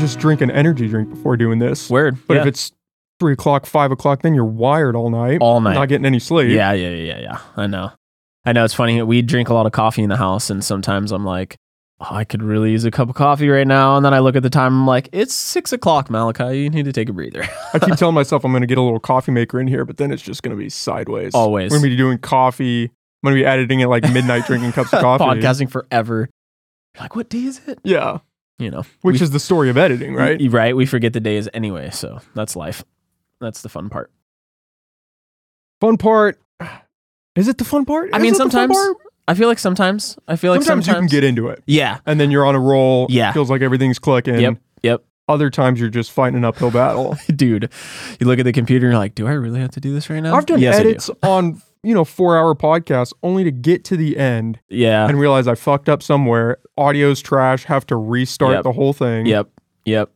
just drink an energy drink before doing this. Weird. But yeah. if it's three o'clock, five o'clock, then you're wired all night. all night. Not getting any sleep. Yeah, yeah, yeah, yeah. I know. I know it's funny. We drink a lot of coffee in the house, and sometimes I'm like, oh, I could really use a cup of coffee right now. And then I look at the time, I'm like, it's six o'clock, Malachi. You need to take a breather. I keep telling myself I'm going to get a little coffee maker in here, but then it's just going to be sideways. Always. We're going to be doing coffee. I'm going to be editing it like midnight, drinking cups of coffee. Podcasting forever. You're like, what day is it? Yeah. You know, Which we- is the story of editing, right? y- right. We forget the days anyway. So that's life. That's the fun part. Fun part. Is it the fun part? I Is mean, it the fun sometimes- I feel like sometimes, I feel like sometimes, sometimes, you can get into it Yeah. and then you're on a roll. Yeah. Feels like everything's clicking. Yep. Yep. Other times you're just fighting an uphill battle. Dude, you look at the computer and you're like, do I really have to do this right now? I've done Yes, edits on, you know, four hour podcast only to get to the end Yeah. and realize I fucked up somewhere. Audio's trash, have to restart Yep. the whole thing. Yep. Yep.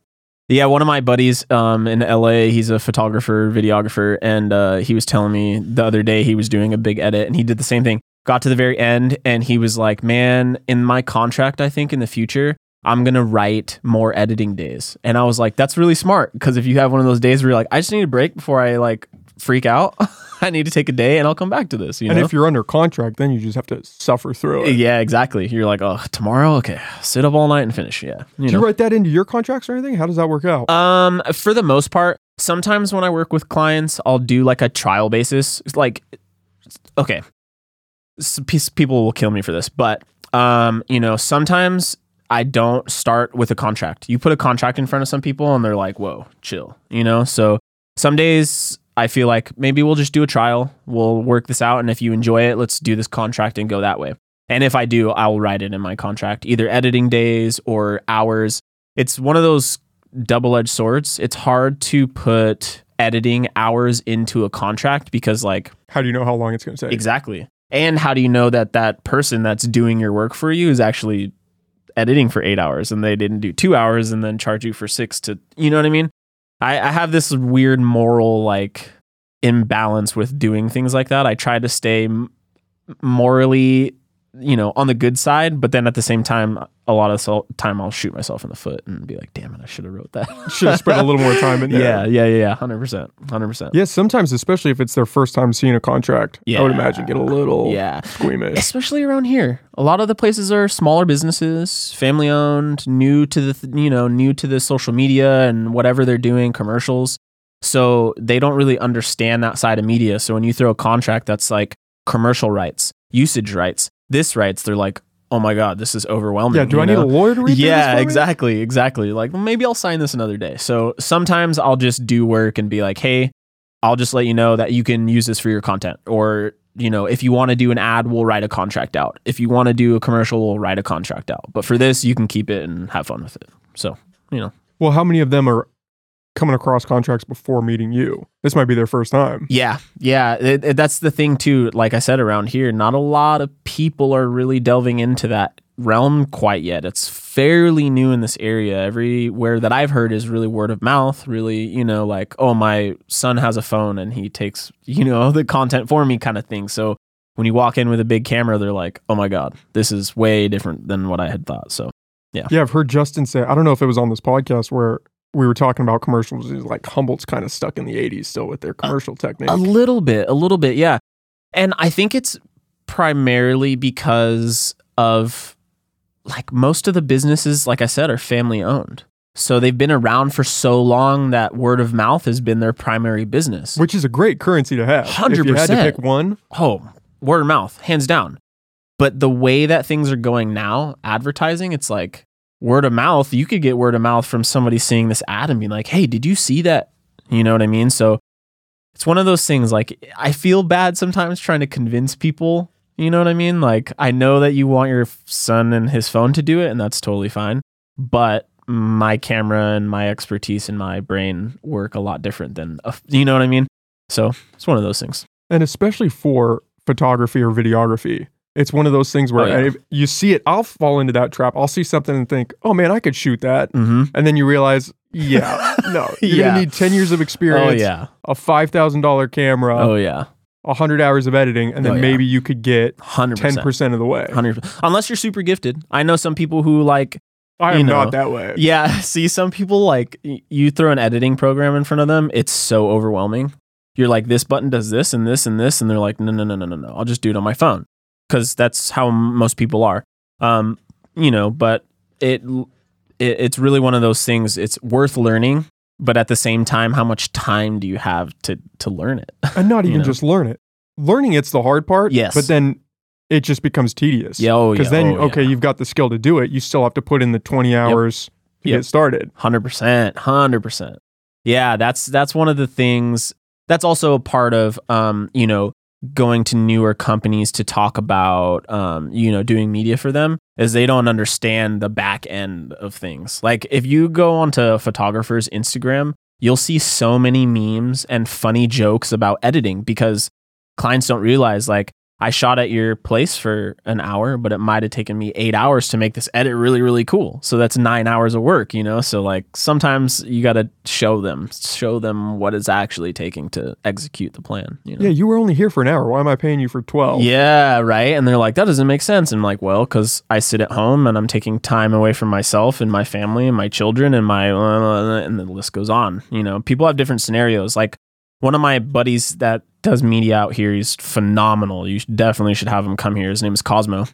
Yeah, one of my buddies um, in LA, he's a photographer, videographer, and uh, he was telling me the other day he was doing a big edit and he did the same thing. Got to the very end and he was like, Man, in my contract, I think in the future, I'm going to write more editing days. And I was like, That's really smart because if you have one of those days where you're like, I just need a break before I like freak out, I need to take a day and I'll come back to this. You and know? if you're under contract, then you just have to suffer through it. yeah, exactly. You're like, Oh, tomorrow? Okay. Sit up all night and finish. Yeah. You Do know? you write that into your contracts or anything? How does that work out? Um, for the most part, sometimes when I work with clients, I'll do like a trial basis. Like, okay, people will kill me for this, but um, you know, sometimes I don't start with a contract. You put a contract in front of some people, and they're like, "Whoa, chill," you know. So some days I feel like maybe we'll just do a trial. We'll work this out, and if you enjoy it, let's do this contract and go that way. And if I do, I'll write it in my contract, either editing days or hours. It's one of those double edged swords. It's hard to put editing hours into a contract because, like, How do you know how long it's going to take? exactly. And how do you know that that person that's doing your work for you is actually editing for eight hours and they didn't do two hours and then charge you for six to, you know what I mean? I, I have this weird moral, like, imbalance with doing things like that. I try to stay morally you know, on the good side, but then at the same time, a lot of the time I'll shoot myself in the foot and be like, damn it, I should have wrote that. Should have spent a little more time in there. yeah, yeah, yeah, yeah, hundred percent, hundred percent. Yes, sometimes, especially if it's their first time seeing a contract, yeah. I would imagine get a little Yeah, squeamish. especially around here. A lot of the places are smaller businesses, family owned, new to the th- you know, new to the social media and whatever they're doing, commercials. So they don't really understand that side of media. So when you throw a contract that's like commercial rights, usage rights, this rights, they're like, "Oh my god, this is overwhelming." Yeah, do I need a lawyer to read Yeah, exactly, exactly. Like well, maybe I'll sign this another day. So sometimes I'll just do work and be like, "Hey, I'll just let you know that you can use this for your content or you know, if you want to do an ad, we'll write a contract out. If you want to do a commercial, we'll write a contract out. But for this, you can keep it and have fun with it. So, you know. Well, how many of them are coming across contracts before meeting you? This might be their first time. Yeah, yeah. It, it- that's the thing too. Like I said, around here, not a lot of people are really delving into that realm quite yet. It's fairly new in this area. Everywhere that I've heard is really word of mouth. Really, you know, like oh, my son has a phone and he takes you know the content for me, kind of thing. So when you walk in with a big camera, they're like, oh my god, this is way different than what I had thought. So Yeah, yeah, I've heard Justin say, I don't know if it was on this podcast where we were talking about commercials. Like, Humboldt's kind of stuck in the 80s still with their commercial technique. A little bit, a little bit, yeah. And I think it's primarily because of like most of the businesses, like I said, are family owned. So they've been around for so long that word of mouth has been their primary business. which is a great currency to have. If you had to 100%. pick one, Oh, word of mouth, hands down. But the way that things are going now, advertising, it's like word of mouth. You could get word of mouth from somebody seeing this ad and being like, hey, did you see that? You know what I mean? So it's one of those things like I feel bad sometimes trying to convince people. You know what I mean? Like I know that you want your son and his phone to do it, and that's totally fine. But my camera and my expertise and my brain work a lot different than, a, you know what I mean? So it's one of those things. and especially for photography or videography, it's one of those things where Oh, yeah. if you see it, I'll fall into that trap. I'll see something and think, oh man, I could shoot that. Mm-hmm. And then you realize, yeah, no, you're Yeah. need 10 years of experience, Oh yeah. a $5,000 camera, Oh yeah. 100 hours of editing, and then Oh, yeah. maybe you could get Hundred percent. 10% of the way. Hundred. Unless you're super gifted. I know some people who like I you am know. not that way. Yeah, see, some people like y- you throw an editing program in front of them, it's so overwhelming. You're like, this button does this and this and this, and they're like, no, no, no, no, no, no. I'll just do it on my phone because that's how most people are. Um, you know, but it, it it's really one of those things. It's worth learning, but at the same time, how much time do you have to to learn it? And not even know. just learn it. Learning it's the hard part. Yes. But then it just becomes tedious. Yeah, oh, Because yeah, then, oh, okay, yeah. you've got the skill to do it. You still have to put in the 20 hours to Yep. get started. Hundred percent, hundred percent. Yeah, that's that's one of the things. That's also a part of, um, you know, going to newer companies to talk about, um, you know, doing media for them, is they don't understand the back end of things. Like if you go onto photographer's Instagram, you'll see so many memes and funny jokes about editing because clients don't realize like I shot at your place for an hour, but it might have taken me eight hours to make this edit really, really cool. So that's nine hours of work, you know? So, like, sometimes you got to show them, show them what it's actually taking to execute the plan, you know? Yeah, you were only here for an hour. Why am I paying you for 12? Yeah, right. And they're like, that doesn't make sense. I'm like, well, because I sit at home and I'm taking time away from myself and my family and my children and my, and the list goes on. You know, people have different scenarios. Like one of my buddies that does media out here, he's phenomenal. You should- definitely should have him come here. His name is Cosmo.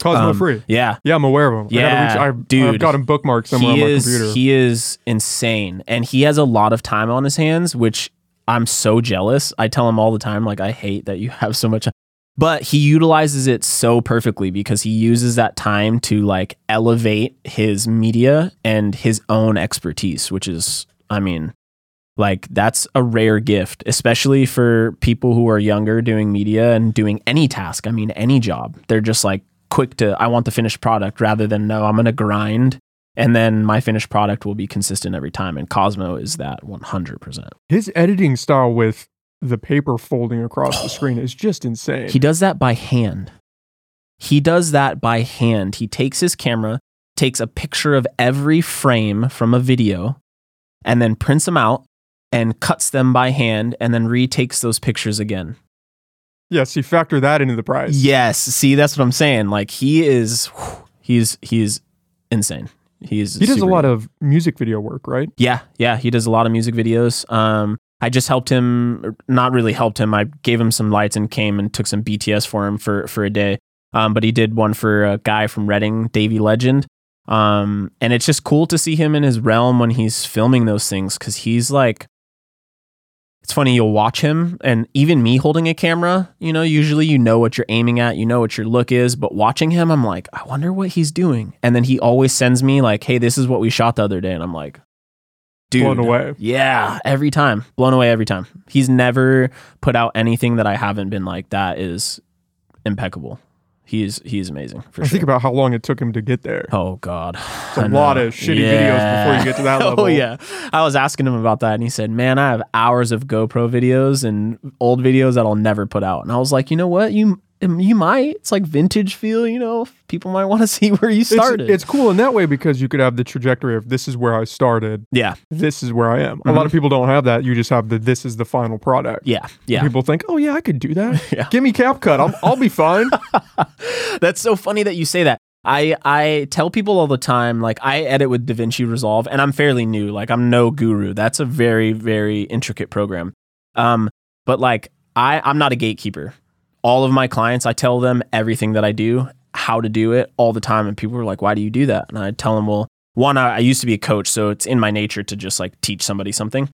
Cosmo Um, Free. Yeah. Yeah, I'm aware of him. I Yeah, gotta reach, I've, dude. I've got him bookmarked somewhere he on my is, computer. He is insane. And he has a lot of time on his hands, which I'm so jealous. I tell him all the time, like, I hate that you have so much. But he utilizes it so perfectly because he uses that time to like elevate his media and his own expertise, which is, I mean, like that's a rare gift, especially for people who are younger doing media and doing any task. I mean, any job. They're just like quick to, I want the finished product rather than, no, I'm going to grind and then my finished product will be consistent every time. And Cosmo is that 100%. His editing style with the paper folding across the screen is just insane. He does that by hand. He does that by hand. He takes his camera, takes a picture of every frame from a video, and then prints them out and cuts them by hand and then retakes those pictures again. yes, he factor that into the price. Yes, see that's what I'm saying. Like he is whew, he's he's insane. He's He does a lot of music video work, right? Yeah, yeah, he does a lot of music videos. Um, I just helped him, not really helped him. I gave him some lights and came and took some BTS for him for for a day. Um, but he did one for a guy from Redding, Davey Legend. Um, and it's just cool to see him in his realm when he's filming those things because he's like, it's funny. You'll watch him, and even me holding a camera. You know, usually you know what you're aiming at, you know what your look is. But watching him, I'm like, I wonder what he's doing. And then he always sends me like, Hey, this is what we shot the other day, and I'm like, Dude, Blown away. yeah, every time. Blown away every time. He's never put out anything that I haven't been like, that is impeccable. He's he's amazing for I sure. think about how long it took him to get there. oh God. It's a lot of shitty videos before you get to that oh, level. Oh yeah. I was asking him about that and he said, Man, I have hours of GoPro videos and old videos that I'll never put out. And I was like, you know what? You you might. It's like vintage feel, you know. People might want to see where you started. it's cool in that way because you could have the trajectory of this is where I started, yeah. this is where I am. A lot of people don't have that. You just have the this is the final product. Yeah. Yeah. People think, oh yeah, I could do that. Yeah. Give me CapCut. I'll, I'll be fine. That's so funny that you say that. I I tell people all the time, like I edit with DaVinci Resolve, and I'm fairly new. Like I'm no guru. That's a very very intricate program. Um, but like I I'm not a gatekeeper. All of my clients, I tell them everything that I do, how to do it all the time, and people are like, "Why do you do that?" And I tell them, "Well, one, I, I used to be a coach, so it's in my nature to just like teach somebody something."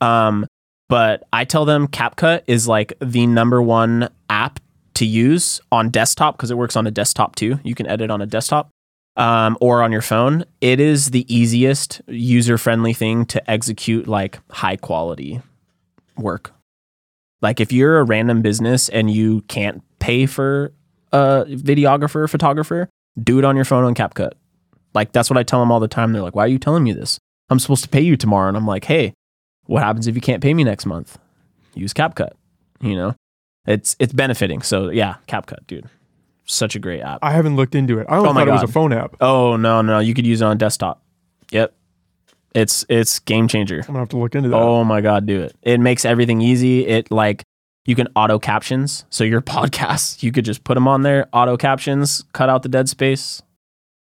Um, but I tell them CapCut is like the number one app to use on desktop because it works on a desktop too. You can edit on a desktop um, or on your phone. It is the easiest user friendly thing to execute like high quality work. Like if you're a random business and you can't pay for a videographer or photographer, do it on your phone on CapCut. Like that's what I tell them all the time. They're like, "Why are you telling me this? I'm supposed to pay you tomorrow." And I'm like, "Hey, what happens if you can't pay me next month? Use CapCut." You know, it's it's benefiting. So yeah, CapCut, dude, such a great app. I haven't looked into it. I only Oh thought it was a phone app. Oh no, no, you could use it on desktop. Yep, it's it's game changer. I'm gonna have to look into that. Oh my god, do it. It makes everything easy. It like you can auto captions. So your podcasts, you could just put them on there, auto captions, cut out the dead space.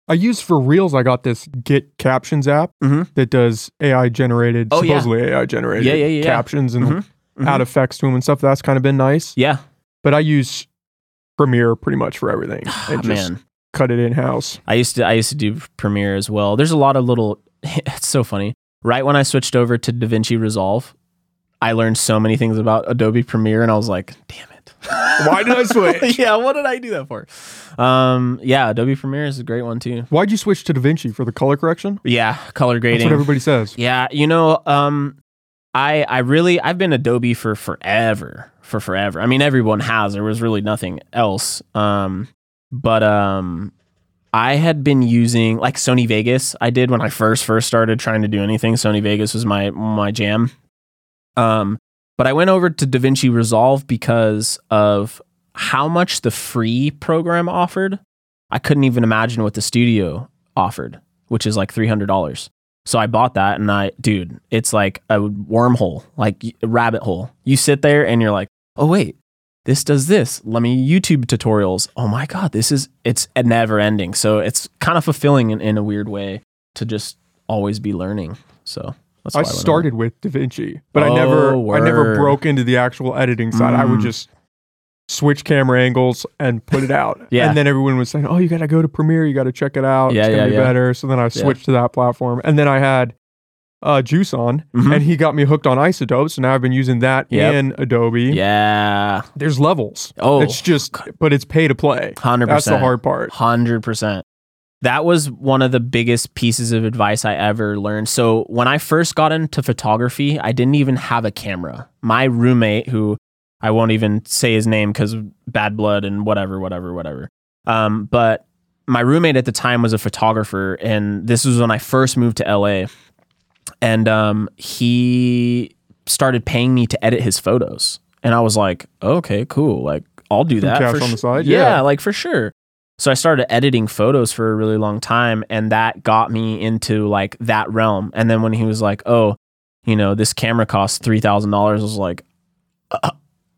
I use for reels. I got this Get Captions app Mhm. that does AI generated, Oh, yeah. supposedly AI generated Yeah, yeah, yeah, yeah. captions and Mhm. Mhm. add effects to them and stuff. That's kind of been nice. Yeah, But I use Premiere pretty much for everything and just man. cut it in house. I used to I used to do Premiere as well. There's a lot of little. It's so funny. Right when I switched over to DaVinci Resolve, I learned so many things about Adobe Premiere, and I was like, "Damn it! Why did I switch? yeah, what did I do that for?" Um, yeah, Adobe Premiere is a great one too. Why'd you switch to DaVinci for the color correction? Yeah, color grading. That's what everybody says. Yeah, you know, um, I I really I've been Adobe for forever, for forever. I mean, everyone has. There was really nothing else. Um, but um, I had been using like Sony Vegas. I did when I first first started trying to do anything. Sony Vegas was my my jam. Um, but I went over to DaVinci Resolve because of how much the free program offered. I couldn't even imagine what the studio offered, which is like three hundred dollars. So I bought that, and I, dude, it's like a wormhole, like a rabbit hole. You sit there, and you're like, oh wait, this does this. Let me YouTube tutorials. Oh my god, this is it's never ending. So it's kind of fulfilling in, in a weird way to just always be learning. So that's why I started with DaVinci, but I Oh, never I never broke into the actual editing side. I would Mm. just switch camera angles and put it out. Yeah. And then everyone was saying, "Oh, you got to go to Premiere. You got to check it out. Yeah, it's gonna yeah, be yeah. better." So then I switched to that platform, and then I had uh, Juice on, Mhm. and he got me hooked on iZotope. So now I've been using that Yep. in Adobe. Yeah. There's levels. Oh, It's just, but it's pay to play. Hundred percent. That's the hard part. Hundred percent. That was one of the biggest pieces of advice I ever learned. So when I first got into photography, I didn't even have a camera. My roommate, who I won't even say his name because bad blood and whatever, whatever, whatever. Um, but my roommate at the time was a photographer, and this was when I first moved to LA. And um, he started paying me to edit his photos, and I was like, okay, cool. Like I'll do Some that. cash on the sh- side? yeah, Yeah. like for sure. So I started editing photos for a really long time and that got me into like that realm. And then when he was like, "Oh, you know, this camera costs $3,000." I was like, uh,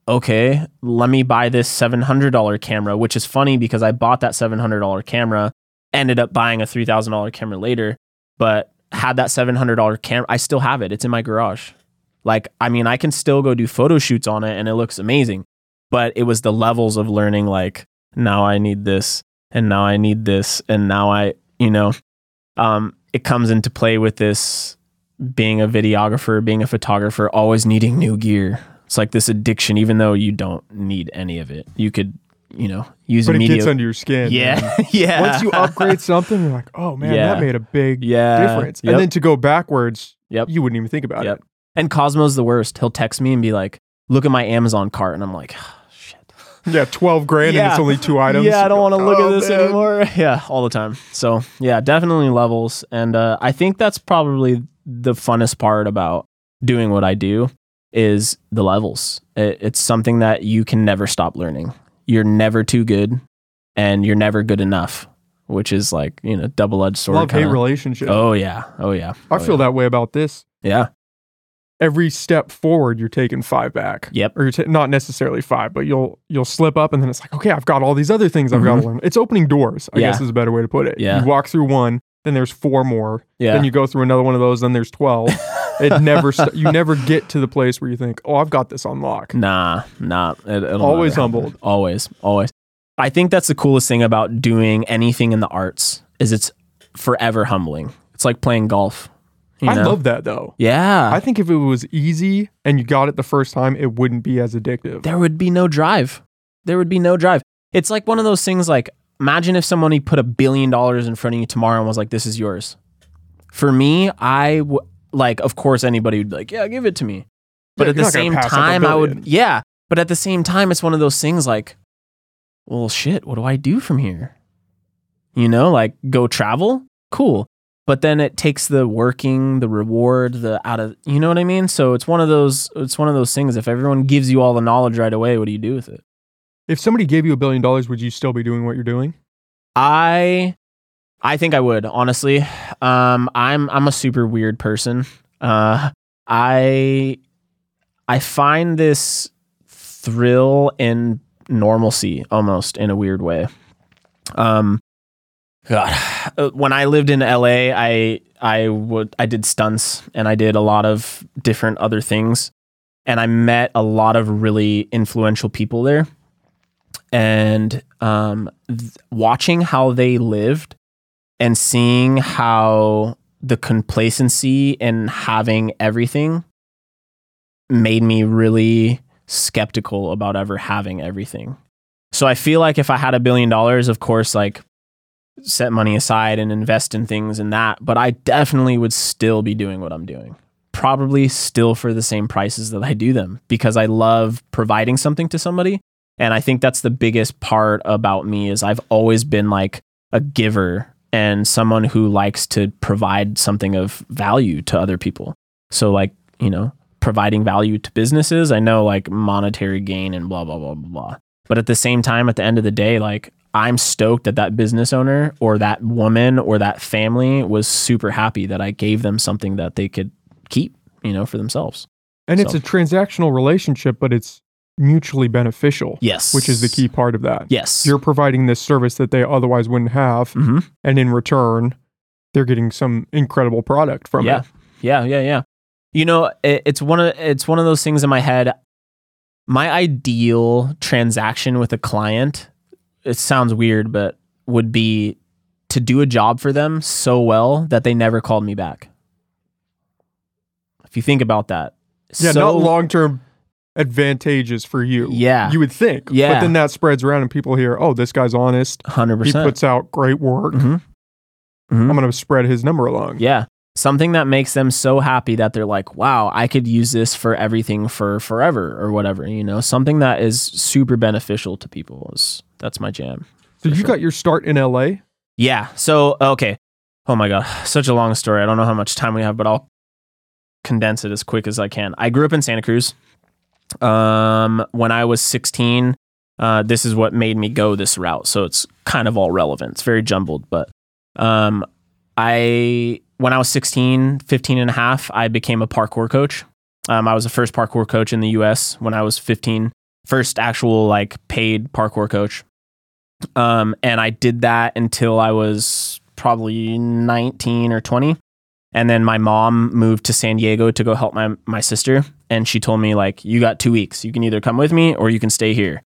"Okay, let me buy this $700 camera," which is funny because I bought that $700 camera, ended up buying a $3,000 camera later, but had that $700 camera, I still have it. It's in my garage. Like, I mean, I can still go do photo shoots on it and it looks amazing. But it was the levels of learning like now I need this and now I need this and now I, you know, um, it comes into play with this being a videographer, being a photographer, always needing new gear. It's like this addiction, even though you don't need any of it. You could, you know, use But it media. gets under your skin. yeah, yeah. Once you upgrade something, you're like, "Oh man, Yeah. that made a big yeah, difference." Yep. And then to go backwards, Yep. you wouldn't even think about Yep. it. and Cosmo's the worst. He'll text me and be like, "Look at my Amazon cart," and I'm like, "Ah, "Shit." Yeah, twelve grand and it's only two items. Yeah, I don't want to look Oh, at this man. anymore. Yeah, all the time. So yeah, definitely levels, and uh, I think that's probably the funnest part about doing what I do is the levels. It, it's something that you can never stop learning. You're never too good, and you're never good enough, which is like you know double edged sword. Love hate relationship. Oh yeah, oh yeah. I Oh, feel yeah. that way about this. Yeah. Every step forward, you're taking five back. Yep. Or you're ta- not necessarily five, but you'll you'll slip up, and then it's like, okay, I've got all these other things I've got to learn. It's opening doors. I Mm-hmm. Yeah. guess is a better way to put it. Yeah. You walk through one, then there's four more. Yeah. Then you go through another one of those, then there's twelve. it never st- you never get to the place where you think, oh, I've got this on lock. Nah, nah. It, Always humbled. Always, always. I think that's the coolest thing about doing anything in the arts is it's forever humbling. It's like playing golf. You I love that though. Yeah. I think if it was easy and you got it the first time, it wouldn't be as addictive. there would be no drive. There would be no drive. It's like one of those things like imagine if somebody put a billion dollars in front of you tomorrow and was like, this is yours. For me, I w- like, of course, anybody would be like, yeah, give it to me. But Yeah, at the same pass up a time, I would, yeah. But at the same time, it's one of those things like, well, shit, what do I do from here? You know, like go travel? Cool. But then it takes the working, the reward, the out of, you know what I mean? So it's one of those, it's one of those things. If everyone gives you all the knowledge right away, what do you do with it? If somebody gave you a billion dollars, would you still be doing what you're doing? I I think I would, honestly. Um I'm I'm a super weird person. Uh I I find this thrill in normalcy almost in a weird way. Um God, Uh, when I lived in LA, I I would I did stunts and I did a lot of different other things, and I met a lot of really influential people there. And um, th- watching how they lived and seeing how the complacency in having everything made me really skeptical about ever having everything. So I feel like if I had a billion dollars, of course, like set money aside and invest in things and that, but I definitely would still be doing what I'm doing. Probably still for the same prices that I do them because I love providing something to somebody. And I think that's the biggest part about me is I've always been like a giver and someone who likes to provide something of value to other people. So like, you know, providing value to businesses, I know like monetary gain and blah blah blah blah blah. But at the same time at the end of the day like I'm stoked that that business owner or that woman or that family was super happy that I gave them something that they could keep, you know, for themselves. And it's a transactional relationship, but it's mutually beneficial, Yes. which is the key part of that. Yes. You're providing this service that they otherwise wouldn't have, hmm and in return, they're getting some incredible product from yeah. it. Yeah, yeah, yeah. You know, it, it's one of it's one of those things in my head. My ideal transaction with a client, it sounds weird, but would be to do a job for them so well that they never called me back. If you think about that. Yeah, so, not long term advantageous for you. Yeah. You would think. Yeah. But then that spreads around and people hear, oh, this guy's honest. 100%. He puts out great work. Mhm. I'm going to spread his number along. Yeah. Something that makes them so happy that they're like, wow, I could use this for everything for forever or whatever, you know, something that is super beneficial to people is that's my jam. So you sure. got your start in LA? Yeah. So, okay. Oh my God. Such a long story. I don't know how much time we have, but I'll condense it as quick as I can. I grew up in Santa Cruz. Um, when I was 16, uh, this is what made me go this route. So it's kind of all relevant. It's very jumbled, but um, I, when I was 16, 15 and a half, I became a parkour coach. Um, I was the first parkour coach in the US when I was 15, first actual like paid parkour coach. Um, and I did that until I was probably 19 or 20. And then my mom moved to San Diego to go help my, my sister. And she told me, like, you got two weeks. You can either come with me or you can stay here.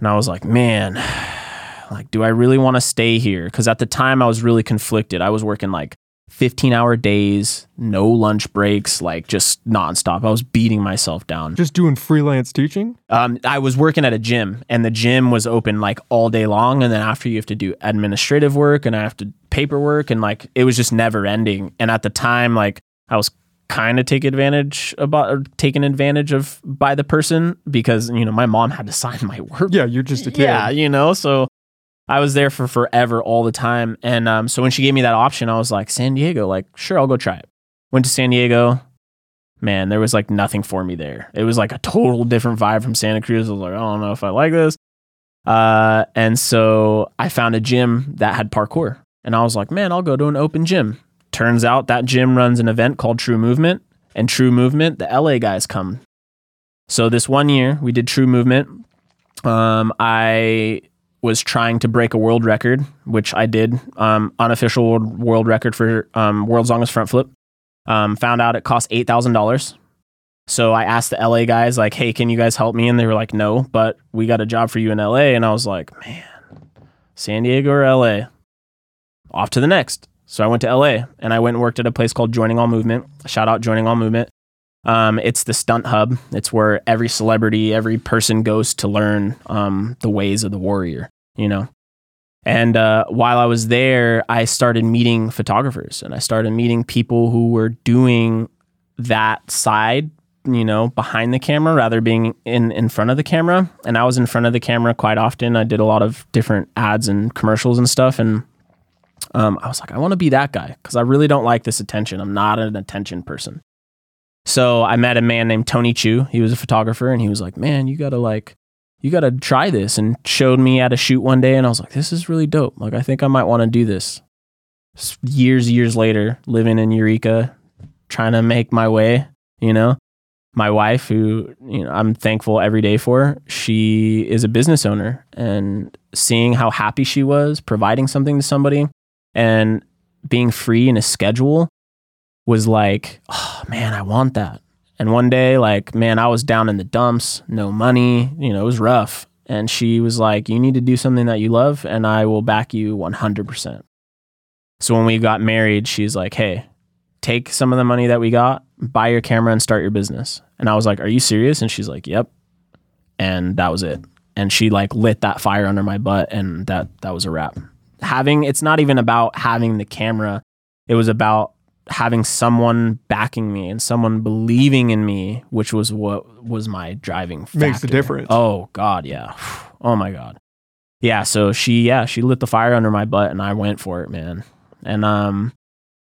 And I was like, man, like, do I really want to stay here? Because at the time I was really conflicted. I was working like 15 hour days, no lunch breaks, like just nonstop. I was beating myself down. Just doing freelance teaching? Um, I was working at a gym, and the gym was open like all day long. And then after you have to do administrative work, and I have to paperwork, and like it was just never ending. And at the time, like I was kind of take advantage about or taken advantage of by the person because you know my mom had to sign my work Yeah, you're just a kid. yeah, you know, so I was there for forever all the time. And um, so when she gave me that option, I was like, San Diego, like, sure, I'll go try it. Went to San Diego. Man, there was like nothing for me there. It was like a total different vibe from Santa Cruz. I was like, I don't know if I like this. Uh, and so I found a gym that had parkour. And I was like, man, I'll go to an open gym. Turns out that gym runs an event called True Movement. And True Movement, the LA guys come. So this one year, we did True Movement. Um, I was trying to break a world record, which I did, um, unofficial world, world record for um, world's longest front flip. Um, found out it cost eight thousand dollars. So I asked the LA guys, like, "Hey, can you guys help me?" And they were like, "No, but we got a job for you in LA." And I was like, "Man, San Diego or LA? Off to the next." So I went to LA and I went and worked at a place called Joining All Movement. Shout out Joining All Movement. Um, it's the stunt hub. It's where every celebrity, every person goes to learn um, the ways of the warrior, you know. And uh, while I was there, I started meeting photographers and I started meeting people who were doing that side, you know, behind the camera rather being in, in front of the camera. And I was in front of the camera quite often. I did a lot of different ads and commercials and stuff. And um, I was like, I want to be that guy because I really don't like this attention. I'm not an attention person. So I met a man named Tony Chu. He was a photographer and he was like, Man, you gotta like, you gotta try this. And showed me how to shoot one day. And I was like, This is really dope. Like, I think I might want to do this. Years, years later, living in Eureka, trying to make my way, you know. My wife, who you know, I'm thankful every day for, she is a business owner, and seeing how happy she was providing something to somebody, and being free in a schedule was like, oh man, I want that. And one day, like, man, I was down in the dumps, no money, you know, it was rough. And she was like, you need to do something that you love, and I will back you 100%. So when we got married, she's like, hey, take some of the money that we got, buy your camera, and start your business. And I was like, are you serious? And she's like, yep. And that was it. And she like lit that fire under my butt, and that that was a wrap. Having it's not even about having the camera; it was about having someone backing me and someone believing in me, which was what was my driving factor. Makes the difference. Oh God, yeah. Oh my God. Yeah. So she, yeah, she lit the fire under my butt and I went for it, man. And um,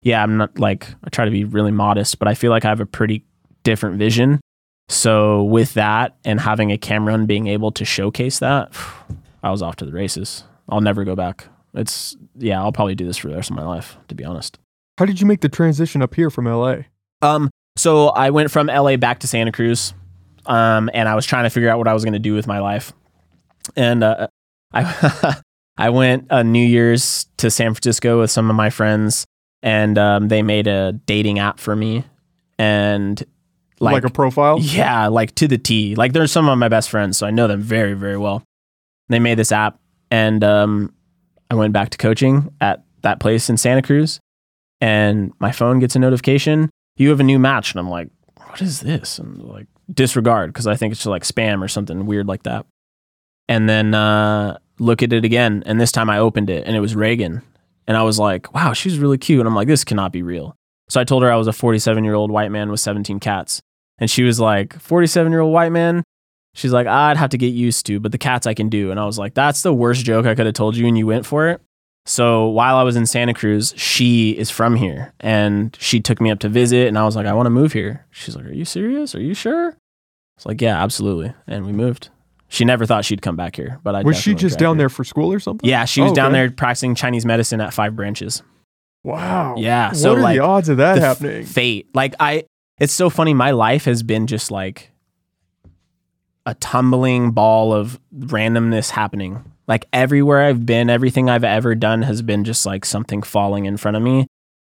yeah, I'm not like I try to be really modest, but I feel like I have a pretty different vision. So with that and having a camera and being able to showcase that, I was off to the races. I'll never go back. It's yeah, I'll probably do this for the rest of my life, to be honest. How did you make the transition up here from LA? Um, so I went from LA back to Santa Cruz, um, and I was trying to figure out what I was going to do with my life. And uh, I I went uh, New Year's to San Francisco with some of my friends, and um, they made a dating app for me, and Like, like, a profile? yeah, like to the T. Like they're some of my best friends, so I know them very very well. They made this app, and um, I went back to coaching at that place in Santa Cruz, and my phone gets a notification. You have a new match, and I'm like, what is this? And like disregard because I think it's just like spam or something weird like that. And then uh, look at it again, and this time I opened it, and it was Reagan, and I was like, wow, she's really cute. And I'm like, this cannot be real. So I told her I was a 47 year old white man with 17 cats, and she was like, 47 year old white man. She's like, I'd have to get used to, but the cats I can do. And I was like, that's the worst joke I could have told you, and you went for it. So while I was in Santa Cruz, she is from here and she took me up to visit and I was like, I want to move here. She's like, Are you serious? Are you sure? I was like, Yeah, absolutely. And we moved. She never thought she'd come back here, but I Was she just down her. there for school or something? Yeah, she was Oh, down okay. there practicing Chinese medicine at Five Branches. Wow. Yeah. What So are like the odds of that happening? fate. Like I it's so funny. My life has been just like a tumbling ball of randomness happening. Like everywhere I've been, everything I've ever done has been just like something falling in front of me.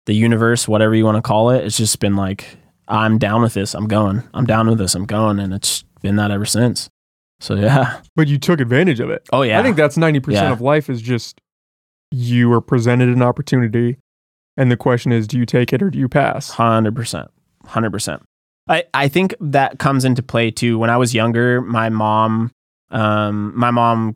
The universe, whatever you want to call it, it's just been like, I'm down with this. I'm going. I'm down with this. I'm going. And it's been that ever since. So yeah. but you took advantage of it. Oh yeah. I think that's 90% Yeah. of life is just you are presented an opportunity and the question is do you take it or do you pass? Hundred percent, hundred percent. I I think that comes into play too. When I was younger, my mom, um, my mom.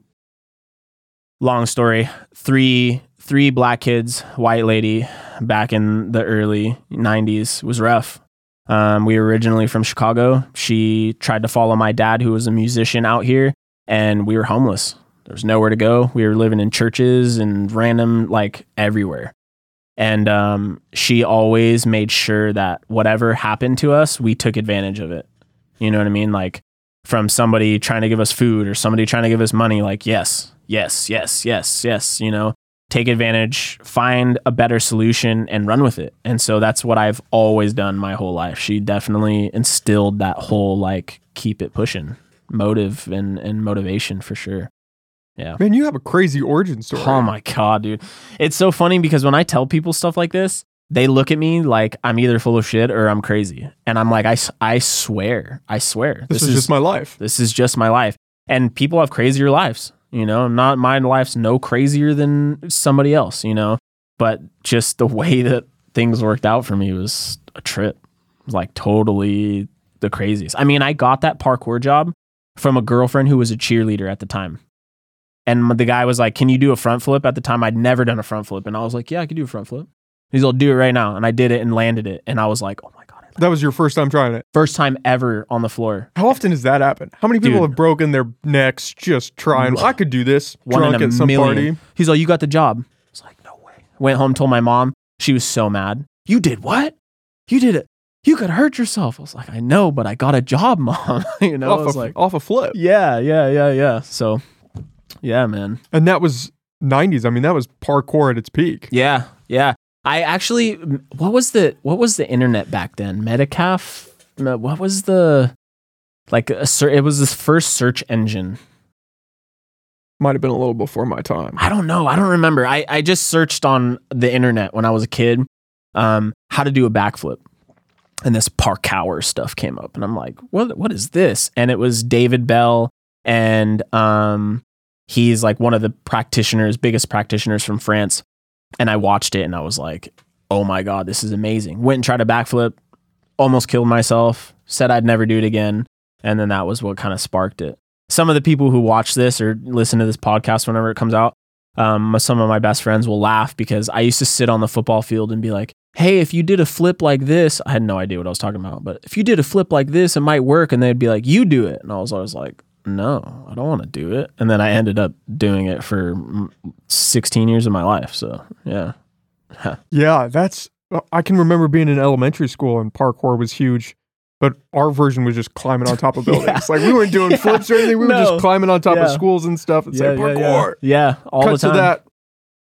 Long story. Three three black kids, white lady, back in the early '90s was rough. Um, we were originally from Chicago. She tried to follow my dad, who was a musician out here, and we were homeless. There was nowhere to go. We were living in churches and random, like everywhere. And um, she always made sure that whatever happened to us, we took advantage of it. You know what I mean? Like from somebody trying to give us food or somebody trying to give us money, like, yes, yes, yes, yes, yes, you know, take advantage, find a better solution and run with it. And so that's what I've always done my whole life. She definitely instilled that whole like keep it pushing motive and, and motivation for sure. Yeah. Man, you have a crazy origin story. Oh my god, dude. It's so funny because when I tell people stuff like this, they look at me like I'm either full of shit or I'm crazy. And I'm like, I, I swear, I swear. This, is, just my life. this is just my life. And people have crazier lives, you know. Not my life's no crazier than somebody else, you know. But just the way that things worked out for me was a trip. Was like totally the craziest. I mean, I got that parkour job from a girlfriend who was a cheerleader at the time. And the guy was like, Can you do a front flip? At the time, I'd never done a front flip. And I was like, Yeah, I can do a front flip. He's like, Do it right now. And I did it and landed it. And I was like, Oh That was your first time trying it. First time ever on the floor. How often does that happen? How many people Dude. have broken their necks just trying? I could do this. One drunk in a at some million. party. He's like, You got the job. I was like, No way. Went home, told my mom. She was so mad. You did what? You did it. You could hurt yourself. I was like, I know, but I got a job, mom. you know, I off, was a, like, off a flip. Yeah, yeah, yeah, yeah. So, yeah, man. And that was 90s. I mean, that was parkour at its peak. Yeah, yeah. I actually, what was the what was the internet back then? Metacafe. What was the like? A, it was this first search engine. might have been a little before my time. I don't know. I don't remember. I, I just searched on the internet when I was a kid um, how to do a backflip. And this parkour stuff came up. And I'm like, what what is this? And it was David Belle. And um, he's like one of the practitioners, biggest practitioners from France. And I watched it and I was like, oh my God, this is amazing. Went and tried a backflip, almost killed myself, said I'd never do it again. And then that was what kind of sparked it. Some of the people who watch this or listen to this podcast whenever it comes out, um, some of my best friends will laugh because I used to sit on the football field and be like, hey, if you did a flip like this, I had no idea what I was talking about, but if you did a flip like this, it might work. And they'd be like, you do it. And I was always like, no, I don't want to do it. And then I ended up doing it for mm, 16 years of my life. So, yeah. Yeah, that's. I can remember being in elementary school and parkour was huge, but our version was just climbing on top of buildings. Yeah. Like we weren't doing flips or anything. We were just climbing on top of schools and stuff and saying parkour. Yeah, all Cut the time. to that.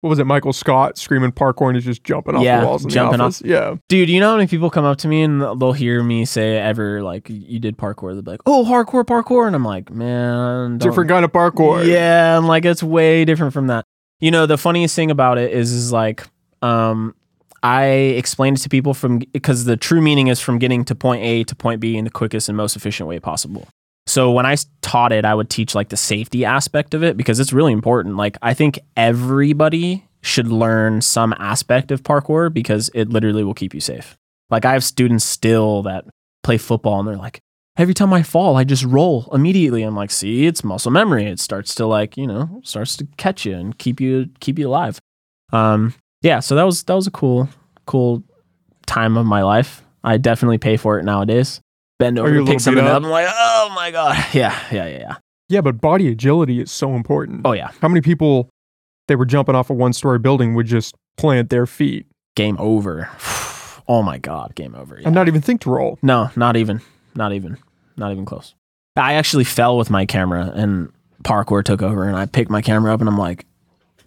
What was it? Michael Scott screaming parkour and he's just jumping off Yeah, the walls in jumping the off- Yeah. Dude, you know how many people come up to me and they'll hear me say ever like you did parkour? They'll be like, "Oh, hardcore parkour," and I'm like, "Man, Different kind of parkour. Yeah, and like it's way different from that. You know, the funniest thing about it is, is like, um, I explained it to people from because the true meaning is from getting to point A to point B in the quickest and most efficient way possible. So when I taught it, I would teach like the safety aspect of it because it's really important. Like I think everybody should learn some aspect of parkour because it literally will keep you safe. Like I have students still that play football and they're like, every time I fall, I just roll immediately. I'm like, see, it's muscle memory. It starts to like, you know, starts to catch you and keep you keep you alive. Um, yeah, so that was that was a cool, cool time of my life. I definitely pay for it nowadays. Bend over pick something up. up? I'm like, oh my god. Yeah, yeah, yeah, yeah. Yeah, but body agility is so important. Oh yeah. How many people they were jumping off a one story building would just plant their feet Game over. oh my god, game over. Yeah. and not even think to roll? No, not even. Not even. Not even close. I actually fell with my camera and parkour took over and I picked my camera up and I'm like,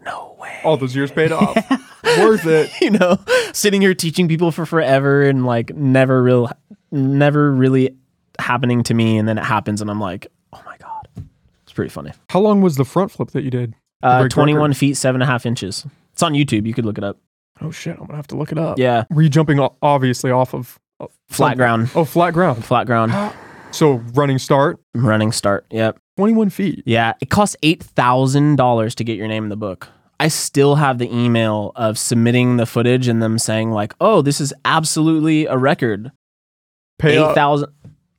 no way. All those years paid off. Worth it. you know, sitting here teaching people for forever and like never real never really happening to me and then it happens and I'm like, oh my God. It's pretty funny. How long was the front flip that you did? Uh, break 21 feet, seven and a half inches. It's on YouTube. You could look it up. Oh shit, I'm gonna have to look it up. Yeah. Were you jumping obviously off of uh, Flat something? ground. Oh, flat ground. Flat ground. So running start, Running start. Yep. 21 feet. Yeah, it costs eight thousand dollars to get your name in the book. I still have the email of submitting the footage and them saying like, "Oh, this is absolutely a record." Pay Eight thousand.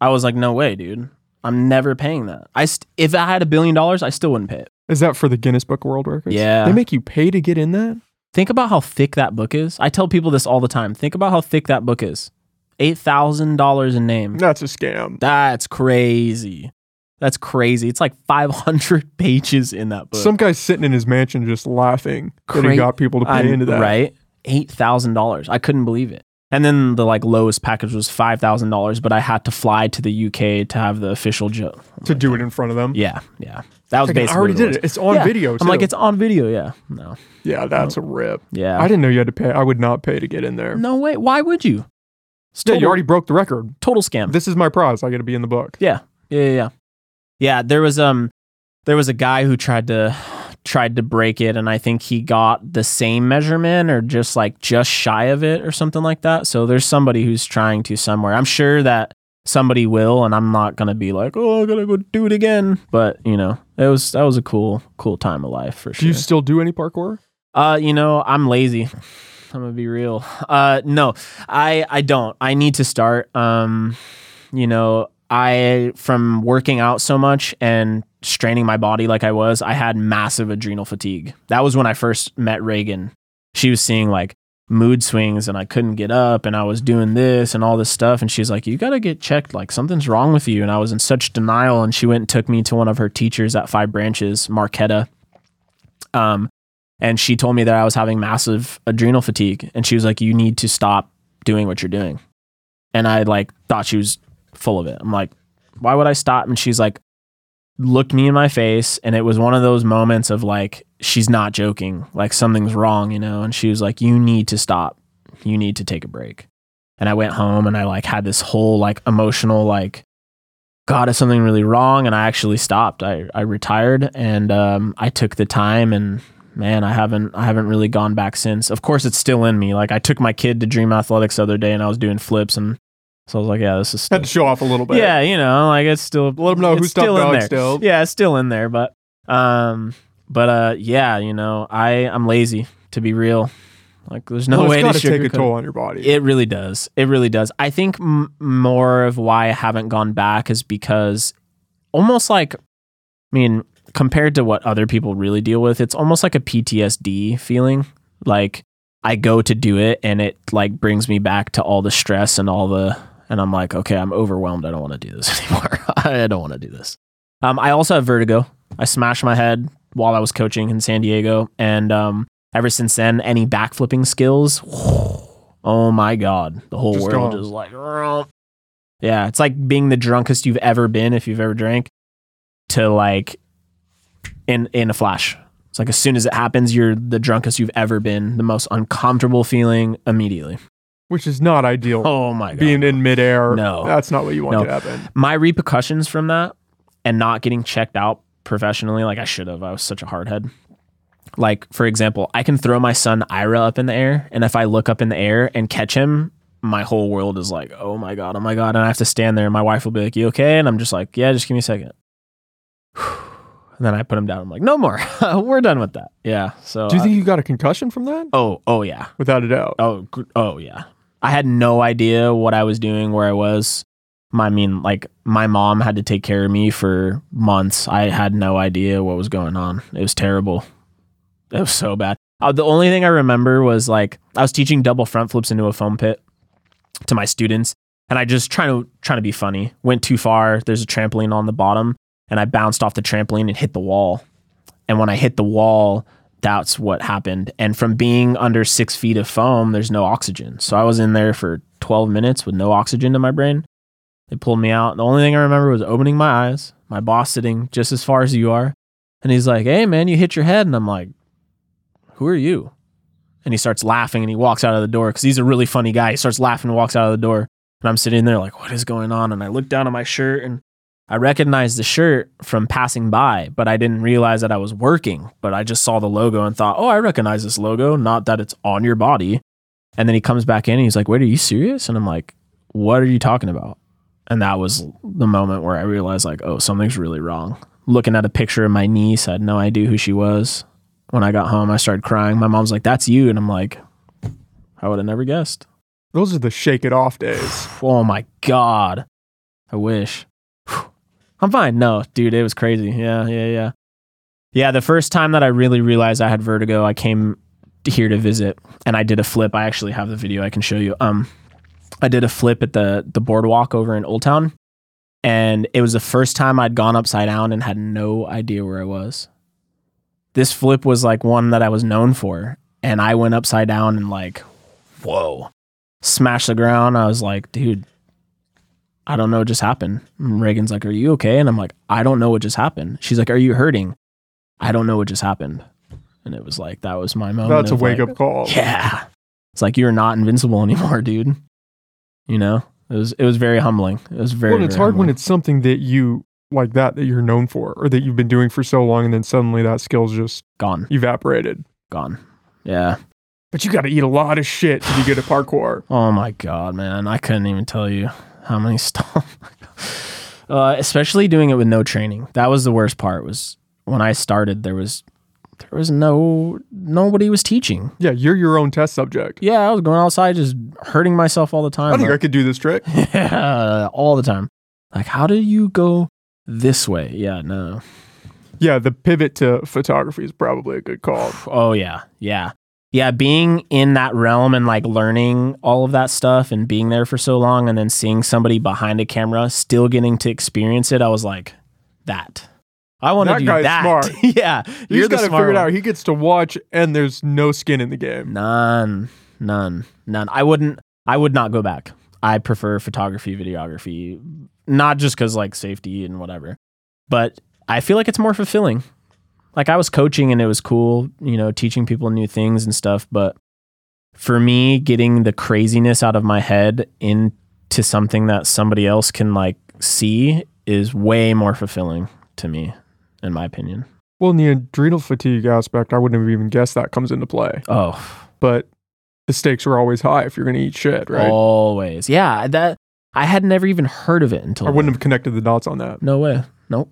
I was like, "No way, dude! I'm never paying that." I st- if I had a billion dollars, I still wouldn't pay it. Is that for the Guinness Book of World Records? Yeah. They make you pay to get in that? Think about how thick that book is. I tell people this all the time. Think about how thick that book is. Eight thousand dollars a name. That's a scam. That's crazy. That's crazy. It's like five hundred pages in that book. Some guy's sitting in his mansion just laughing that he got people to pay I'm- into that. Right? Eight thousand dollars. I couldn't believe it. And then the like lowest package was five thousand dollars, but I had to fly to the UK to have the official joke. To do it in front of them. Yeah, yeah. That was Like, I already did was. it. It's on Yeah. video. I'm like, it's on video. Yeah. No. yeah, that's a rip. Yeah. I didn't know you had to pay. I would not pay to get in there. no way. Why would you? It's Yeah, you already broke the record. total scam. This is my prize. I got to be in the book. Yeah. Yeah, yeah, yeah. Yeah, there was um there was a guy who tried to tried to break it and I think he got the same measurement or just like just shy of it or something like that. So there's somebody who's trying to somewhere. I'm sure that somebody will and I'm not going to be like, "Oh, I got to go do it again." But, you know, it was that was a cool cool time of life for Do sure. you still do any parkour? Uh, you know, I'm lazy. I'm gonna be real. Uh, no, I I don't. I need to start. Um, you know, I from working out so much and straining my body like I was, I had massive adrenal fatigue. That was when I first met Reagan. She was seeing like mood swings and I couldn't get up and I was doing this and all this stuff and she's like you got to get checked like something's wrong with you and I was in such denial and she went and took me to one of her teachers at Five Branches, Marquetta. Um and she told me that I was having massive adrenal fatigue and she was like you need to stop doing what you're doing. And I like thought she was full of it. I'm like why would I stop? And she's like looked me in my face and it was one of those moments of like she's not joking, like something's wrong, you know, and she was like you need to stop. You need to take a break. And I went home and I like had this whole like emotional like God, is something really wrong? And I actually stopped. I, I retired and um, I took the time and man, I haven't I haven't really gone back since. Of course, it's still in me. Like I took my kid to Dream Athletics the other day and I was doing flips and so I was like, yeah, this is still, Had to show off a little bit. yeah, you know, like it's still let them know who's still in there. still. Yeah, it's still in there, but um, but uh, yeah, you know, I I'm lazy to be real. Like, there's no well, way it's to got to take a toll on your body. it really does. It really does. I think m- more of why I haven't gone back is because almost like, I mean, compared to what other people really deal with, it's almost like a PTSD feeling. Like I go to do it and it like brings me back to all the stress and all the, and I'm like, okay, I'm overwhelmed. I don't want to do this anymore. I don't want to do this. Um, I also have vertigo. I smashed my head while I was coaching in San Diego. And um, ever since then, any backflipping skills, oh my God, the whole Just world is like, yeah, it's like being the drunkest you've ever been if you've ever drank to like in in a flash. It's like as soon as it happens, you're the drunkest you've ever been, the most uncomfortable feeling immediately. Which is not ideal. Oh my God. Being in midair. No. That's not what you want No. to happen. my repercussions from that and not getting checked out professionally like I should have. I was such a hardhead. Like for example, I can throw my son Ira up in the air, and if I look up in the air and catch him, my whole world is like, oh my god, oh my god, and I have to stand there. And my wife will be like, "You okay?" And I'm just like, "Yeah, just give me a second. And then I put him down. I'm like, "No more. We're done with that." Yeah. So Do you I- think you got a concussion from that? oh, oh yeah. Without a doubt. Oh, oh yeah. I had no idea what I was doing, where I was. I mean, like my mom had to take care of me for months. I had no idea what was going on. It was terrible. It was so bad. Uh, the only thing I remember was like I was teaching double front flips into a foam pit to my students, and I just trying to trying to be funny. Went too far. There's a trampoline on the bottom, and I bounced off the trampoline and hit the wall. And when I hit the wall, that's what happened. And from being under six feet of foam, there's no oxygen. So I was in there for 12 minutes with no oxygen in my brain. They pulled me out. The only thing I remember was opening my eyes, my boss sitting just as far as you are. And he's like, Hey, man, you hit your head. And I'm like, Who are you? And he starts laughing and he walks out of the door because he's a really funny guy. He starts laughing and walks out of the door. And I'm sitting there like, What is going on? And I look down at my shirt and I recognized the shirt from passing by, but I didn't realize that I was working. But I just saw the logo and thought, oh, I recognize this logo, not that it's on your body. And then he comes back in and he's like, wait, are you serious? And I'm like, what are you talking about? And that was the moment where I realized, like, oh, something's really wrong. Looking at a picture of my niece, I had no idea who she was. When I got home, I started crying. My mom's like, that's you. And I'm like, I would have never guessed. Those are the shake it off days. Oh my God. I wish. I'm fine. No, dude, it was crazy. Yeah, yeah, yeah. Yeah, the first time that I really realized I had vertigo, I came here to visit and I did a flip. I actually have the video I can show you. Um I did a flip at the the boardwalk over in Old Town. And it was the first time I'd gone upside down and had no idea where I was. This flip was like one that I was known for. And I went upside down and like, whoa. Smashed the ground. I was like, dude, I don't know what just happened. And Reagan's like, Are you okay? And I'm like, I don't know what just happened. She's like, Are you hurting? I don't know what just happened. And it was like, that was my moment. That's a wake like, up call. Yeah. It's like you're not invincible anymore, dude. You know? It was it was very humbling. It was very well, it's very hard when it's something that you like that that you're known for or that you've been doing for so long and then suddenly that skill's just gone. evaporated. Gone. Yeah. But you got to eat a lot of shit to be good at parkour. Oh my god, man! I couldn't even tell you how many stuff. uh, especially doing it with no training. That was the worst part. Was when I started, there was there was no nobody was teaching. Yeah, you're your own test subject. Yeah, I was going outside just hurting myself all the time. I think I could do this trick. yeah, all the time. Like, how do you go this way? Yeah, no. Yeah, the pivot to photography is probably a good call. Oh yeah, yeah, yeah. Being in that realm and like learning all of that stuff and being there for so long, and then seeing somebody behind a camera still getting to experience it, I was like, that. I want to do guy's that. smart. yeah, He's you're the got to figure it out. He gets to watch, and there's no skin in the game. None, none, none. I wouldn't. I would not go back. I prefer photography, videography, not just because like safety and whatever, but I feel like it's more fulfilling. Like I was coaching and it was cool, you know, teaching people new things and stuff. But for me, getting the craziness out of my head into something that somebody else can like see is way more fulfilling to me, in my opinion. Well, in the adrenal fatigue aspect, I wouldn't have even guessed that comes into play. Oh, But the stakes are always high if you're going to eat shit, right? always. Yeah, that I had never even heard of it until I wouldn't then. have connected the dots on that. No way. Nope.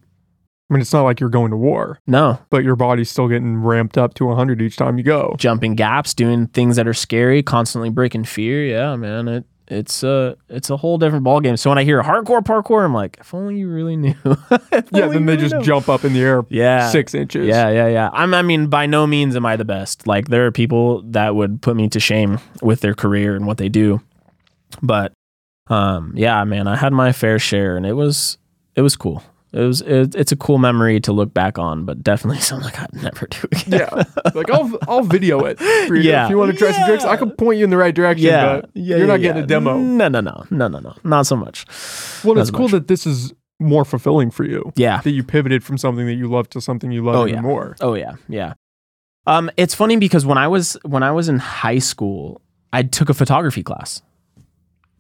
I mean, it's not like you're going to war, No. but your body's still getting ramped up to 100 each time you go. Jumping gaps, doing things that are scary, constantly breaking fear. Yeah, man. It it's a it's a whole different ballgame. So when I hear hardcore parkour, I'm like, if only you really knew. Yeah, then they just jump up in the air Yeah. six inches. Yeah, yeah, yeah. I'm, I mean, by no means am I the best. Like, there are people that would put me to shame with their career and what they do. But, um, yeah, man, I had my fair share, and it was, it was cool. It was, it, it's a cool memory to look back on, but definitely something I'd never do again. Yeah. Like, I'll, I'll video it. For you. Yeah. If you want to try some tricks, I can point you in the right direction, yeah, but yeah, you're not yeah, getting yeah. a demo. No, no, no, no, no, no, not so much. Well, Not it's so cool much. that this is more fulfilling for you. Yeah. That you pivoted from something that you love to something you love Oh, even yeah. more. Oh yeah, yeah. Um, it's funny because when I was when I was in high school, I took a photography class,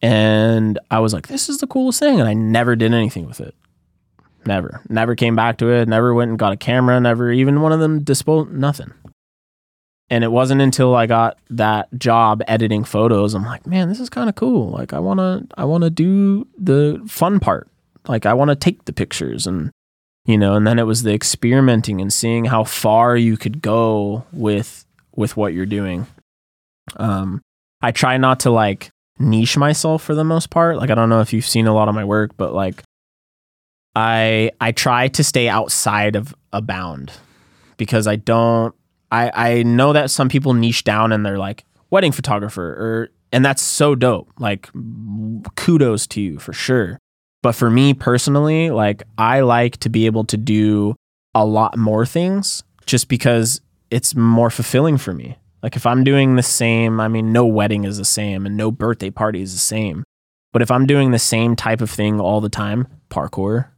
and I was like, "This is the coolest thing," and I never did anything with it. Never, never came back to it. Never went and got a camera. Never even one of them disposed nothing. And it wasn't until I got that job editing photos, I'm like, man, this is kind of cool. Like, I wanna, I wanna do the fun part. Like, I wanna take the pictures and you know and then it was the experimenting and seeing how far you could go with with what you're doing um i try not to like niche myself for the most part like i don't know if you've seen a lot of my work but like i i try to stay outside of a bound because i don't i i know that some people niche down and they're like wedding photographer or and that's so dope like kudos to you for sure but for me personally, like I like to be able to do a lot more things just because it's more fulfilling for me. Like if I'm doing the same, I mean, no wedding is the same and no birthday party is the same. But if I'm doing the same type of thing all the time, parkour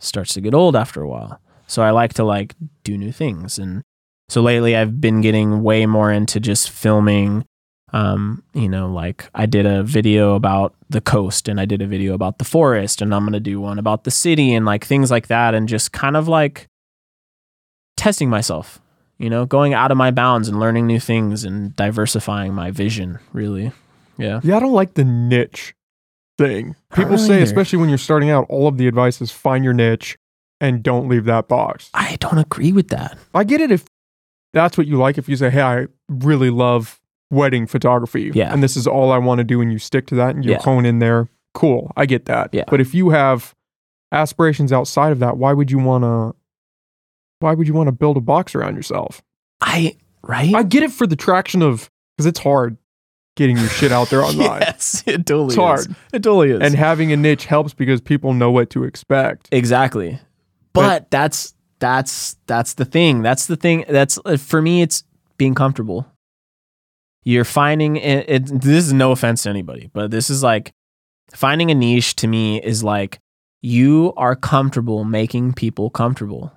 starts to get old after a while. So I like to like do new things. And so lately I've been getting way more into just filming um, you know, like I did a video about the coast and I did a video about the forest and I'm going to do one about the city and like things like that and just kind of like testing myself, you know, going out of my bounds and learning new things and diversifying my vision, really. Yeah. Yeah, I don't like the niche thing. People really say, either. especially when you're starting out, all of the advice is find your niche and don't leave that box. I don't agree with that. I get it if that's what you like. If you say, hey, I really love wedding photography Yeah. and this is all I want to do and you stick to that and you Yeah. hone in there, cool. I get that. Yeah. But if you have aspirations outside of that, why would you want to? Why would you want to build a box around yourself? I, right? I get it for the traction of because it's hard getting your shit out there online. yes, it totally It's is. hard. It totally is. And having a niche helps because people know what to expect. Exactly. But that's that's that's the thing. That's the thing. That's uh, for me. It's being comfortable. You're finding it, it. This is no offense to anybody, but this is like finding a niche to me is like you are comfortable making people comfortable.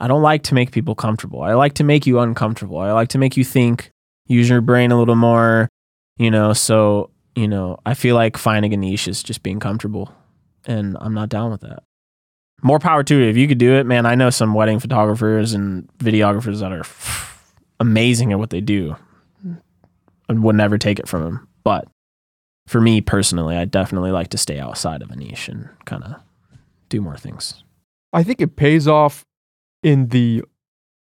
I don't like to make people comfortable. I like to make you uncomfortable. I like to make you think, use your brain a little more, you know. So, you know, I feel like finding a niche is just being comfortable. And I'm not down with that. More power to you. If you could do it, man, I know some wedding photographers and videographers that are amazing at what they do I would never take it from them. But for me personally, I definitely like to stay outside of a niche and kind of do more things. I think it pays off in the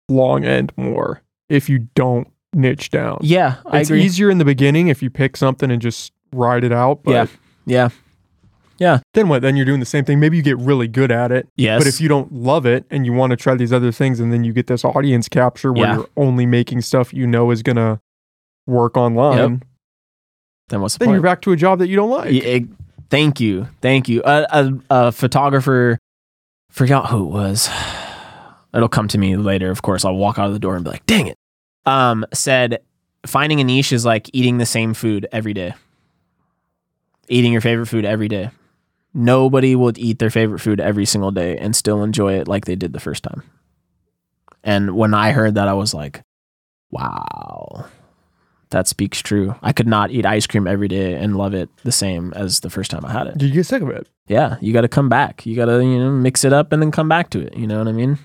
long end more if you don't niche down. Yeah, I it's agree. easier in the beginning if you pick something and just ride it out. But Yeah. Yeah. then what? Then you're doing the same thing. Maybe you get really good at it. Yes. But if you don't love it and you want to try these other things and then you get this audience capture where Yeah. you're only making stuff you know is going to work online, then what's the then point? you're back to a job that you don't like. Yeah, it- thank you, thank you. A, a, a photographer, forgot who it was. It'll come to me later. Of course, I'll walk out of the door and be like, "Dang it!" Um, said finding a niche is like eating the same food every day. Eating your favorite food every day. Nobody will eat their favorite food every single day and still enjoy it like they did the first time. And when I heard that, I was like, "Wow." That speaks true. I could not eat ice cream every day and love it the same as the first time I had it. Did You get sick of it. yeah, you got to come back. You got to you know mix it up and then come back to it. You know what I mean?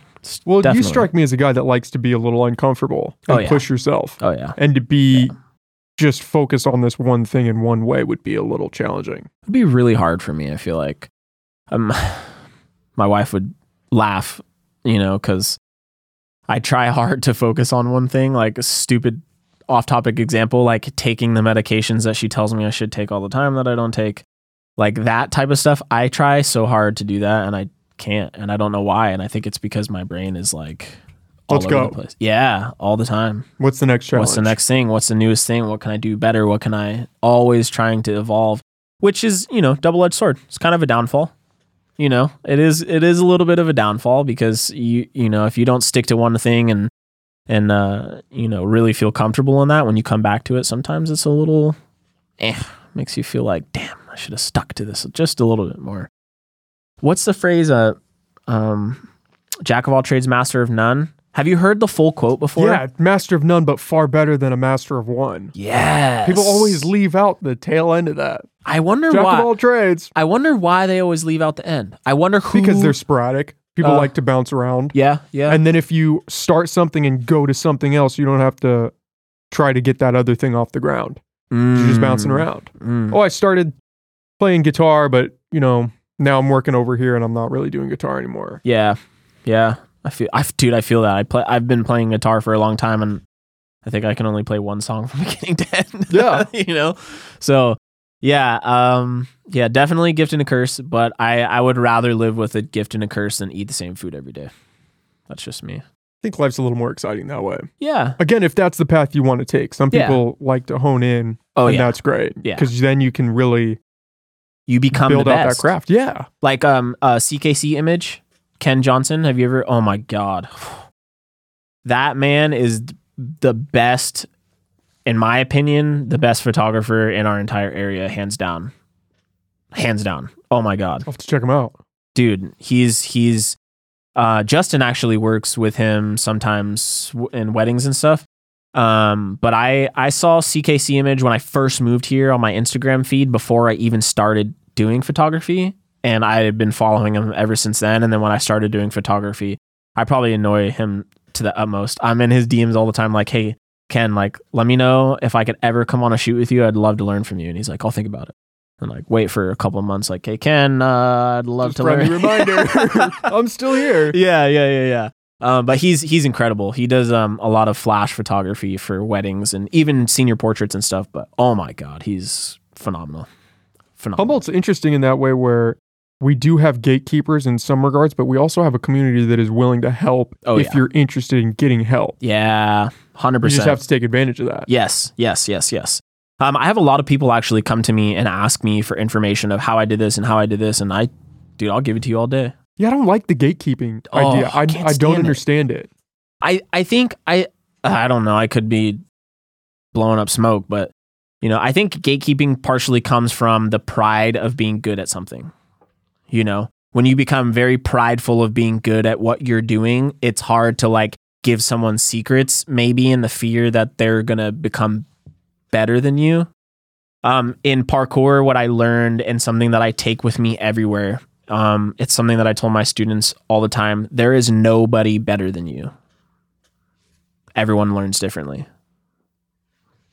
Well, definitely- you strike me as a guy that likes to be a little uncomfortable and Oh, yeah. push yourself. Oh yeah, And to be just focused on this one thing in one way would be a little challenging. it'd be really hard for me. I feel like, um, my wife would laugh, you know, because I try hard to focus on one thing, like a stupid off-topic example, like taking the medications that she tells me I should take all the time that I don't take, like that type of stuff. I try so hard to do that, and I can't, and I don't know why. And I think it's because my brain is like. all Let's over go. The place. Yeah, all the time. What's the next challenge? What's the next thing? What's the newest thing? What can I do better? What can I always trying to evolve? Which is, you know, double edged sword. It's kind of a downfall. You know, it is it is a little bit of a downfall because you you know, if you don't stick to one thing and and uh, you know, really feel comfortable in that when you come back to it, sometimes it's a little eh, makes you feel like, damn, I should have stuck to this just a little bit more. What's the phrase uh um jack of all trades, master of none? Have you heard the full quote before? Yeah, master of none, but far better than a master of one. Yes. People always leave out the tail end of that. I wonder why Jack why. of all trades. I wonder why they always leave out the end. I wonder who. Because they're sporadic. People Uh, like to bounce around. Yeah, yeah. And then if you start something and go to something else, you don't have to try to get that other thing off the ground. You're just bouncing Mm, around. mm. Oh, I started playing guitar, but you know, now I'm working over here and I'm not really doing guitar anymore. Yeah, yeah. I feel, I dude, I feel that. I play. I've been playing guitar for a long time, and I think I can only play one song from beginning to end. Yeah. you know. So yeah, um, yeah, definitely gift and a curse. But I, I would rather live with a gift and a curse than eat the same food every day. That's just me. I think life's a little more exciting that way. Yeah. Again, if that's the path you want to take. Some Yeah. people like to hone in Oh and yeah. that's great. Yeah. Because then you can really You become build the out that craft. Yeah. like um uh CKC image Ken Johnson have you ever oh my god that man is the best in my opinion the best photographer in our entire area hands down hands down oh my god I'll have to check him out. dude he's he's uh Justin actually works with him sometimes w- in weddings and stuff um but I I saw CKC image when I first moved here on my Instagram feed before I even started doing photography and I had been following him ever since then and then when I started doing photography I probably annoy him to the utmost I'm in his DMs all the time like hey Ken like let me know if I could ever come on a shoot with you I'd love to learn from you and he's like I'll think about it and like wait for a couple of months like hey Ken uh, I'd love Just to learn reminder. I'm still here. yeah, yeah, yeah, yeah. Um, but he's he's incredible. He does um a lot of flash photography for weddings and even senior portraits and stuff. But oh my god, he's phenomenal, phenomenal. Humboldt's interesting in that way where we do have gatekeepers in some regards, but we also have a community that is willing to help Oh, if yeah. you're interested in getting help. Yeah, hundred percent. You just have to take advantage of that. Yes, yes, yes, yes. Um, I have a lot of people actually come to me and ask me for information of how I did this and how I did this, and I, dude, I'll give it to you all day. Yeah, I don't like the gatekeeping Oh, idea. I I, I don't stand it. understand it. I I think I I don't know. I could be blowing up smoke, but you know, I think gatekeeping partially comes from the pride of being good at something. You know, when you become very prideful of being good at what you're doing, it's hard to like give someone secrets, maybe in the fear that they're gonna become better than you. Um, in parkour, what I learned and something that I take with me everywhere, um, it's something that I told my students all the time. There is nobody better than you everyone learns differently.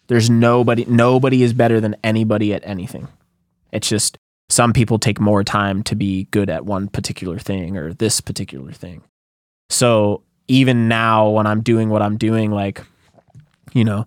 There's nobody nobody is better than anybody at anything. It's just some people take more time to be good at one particular thing or this particular thing. So even now when I'm doing what I'm doing like you know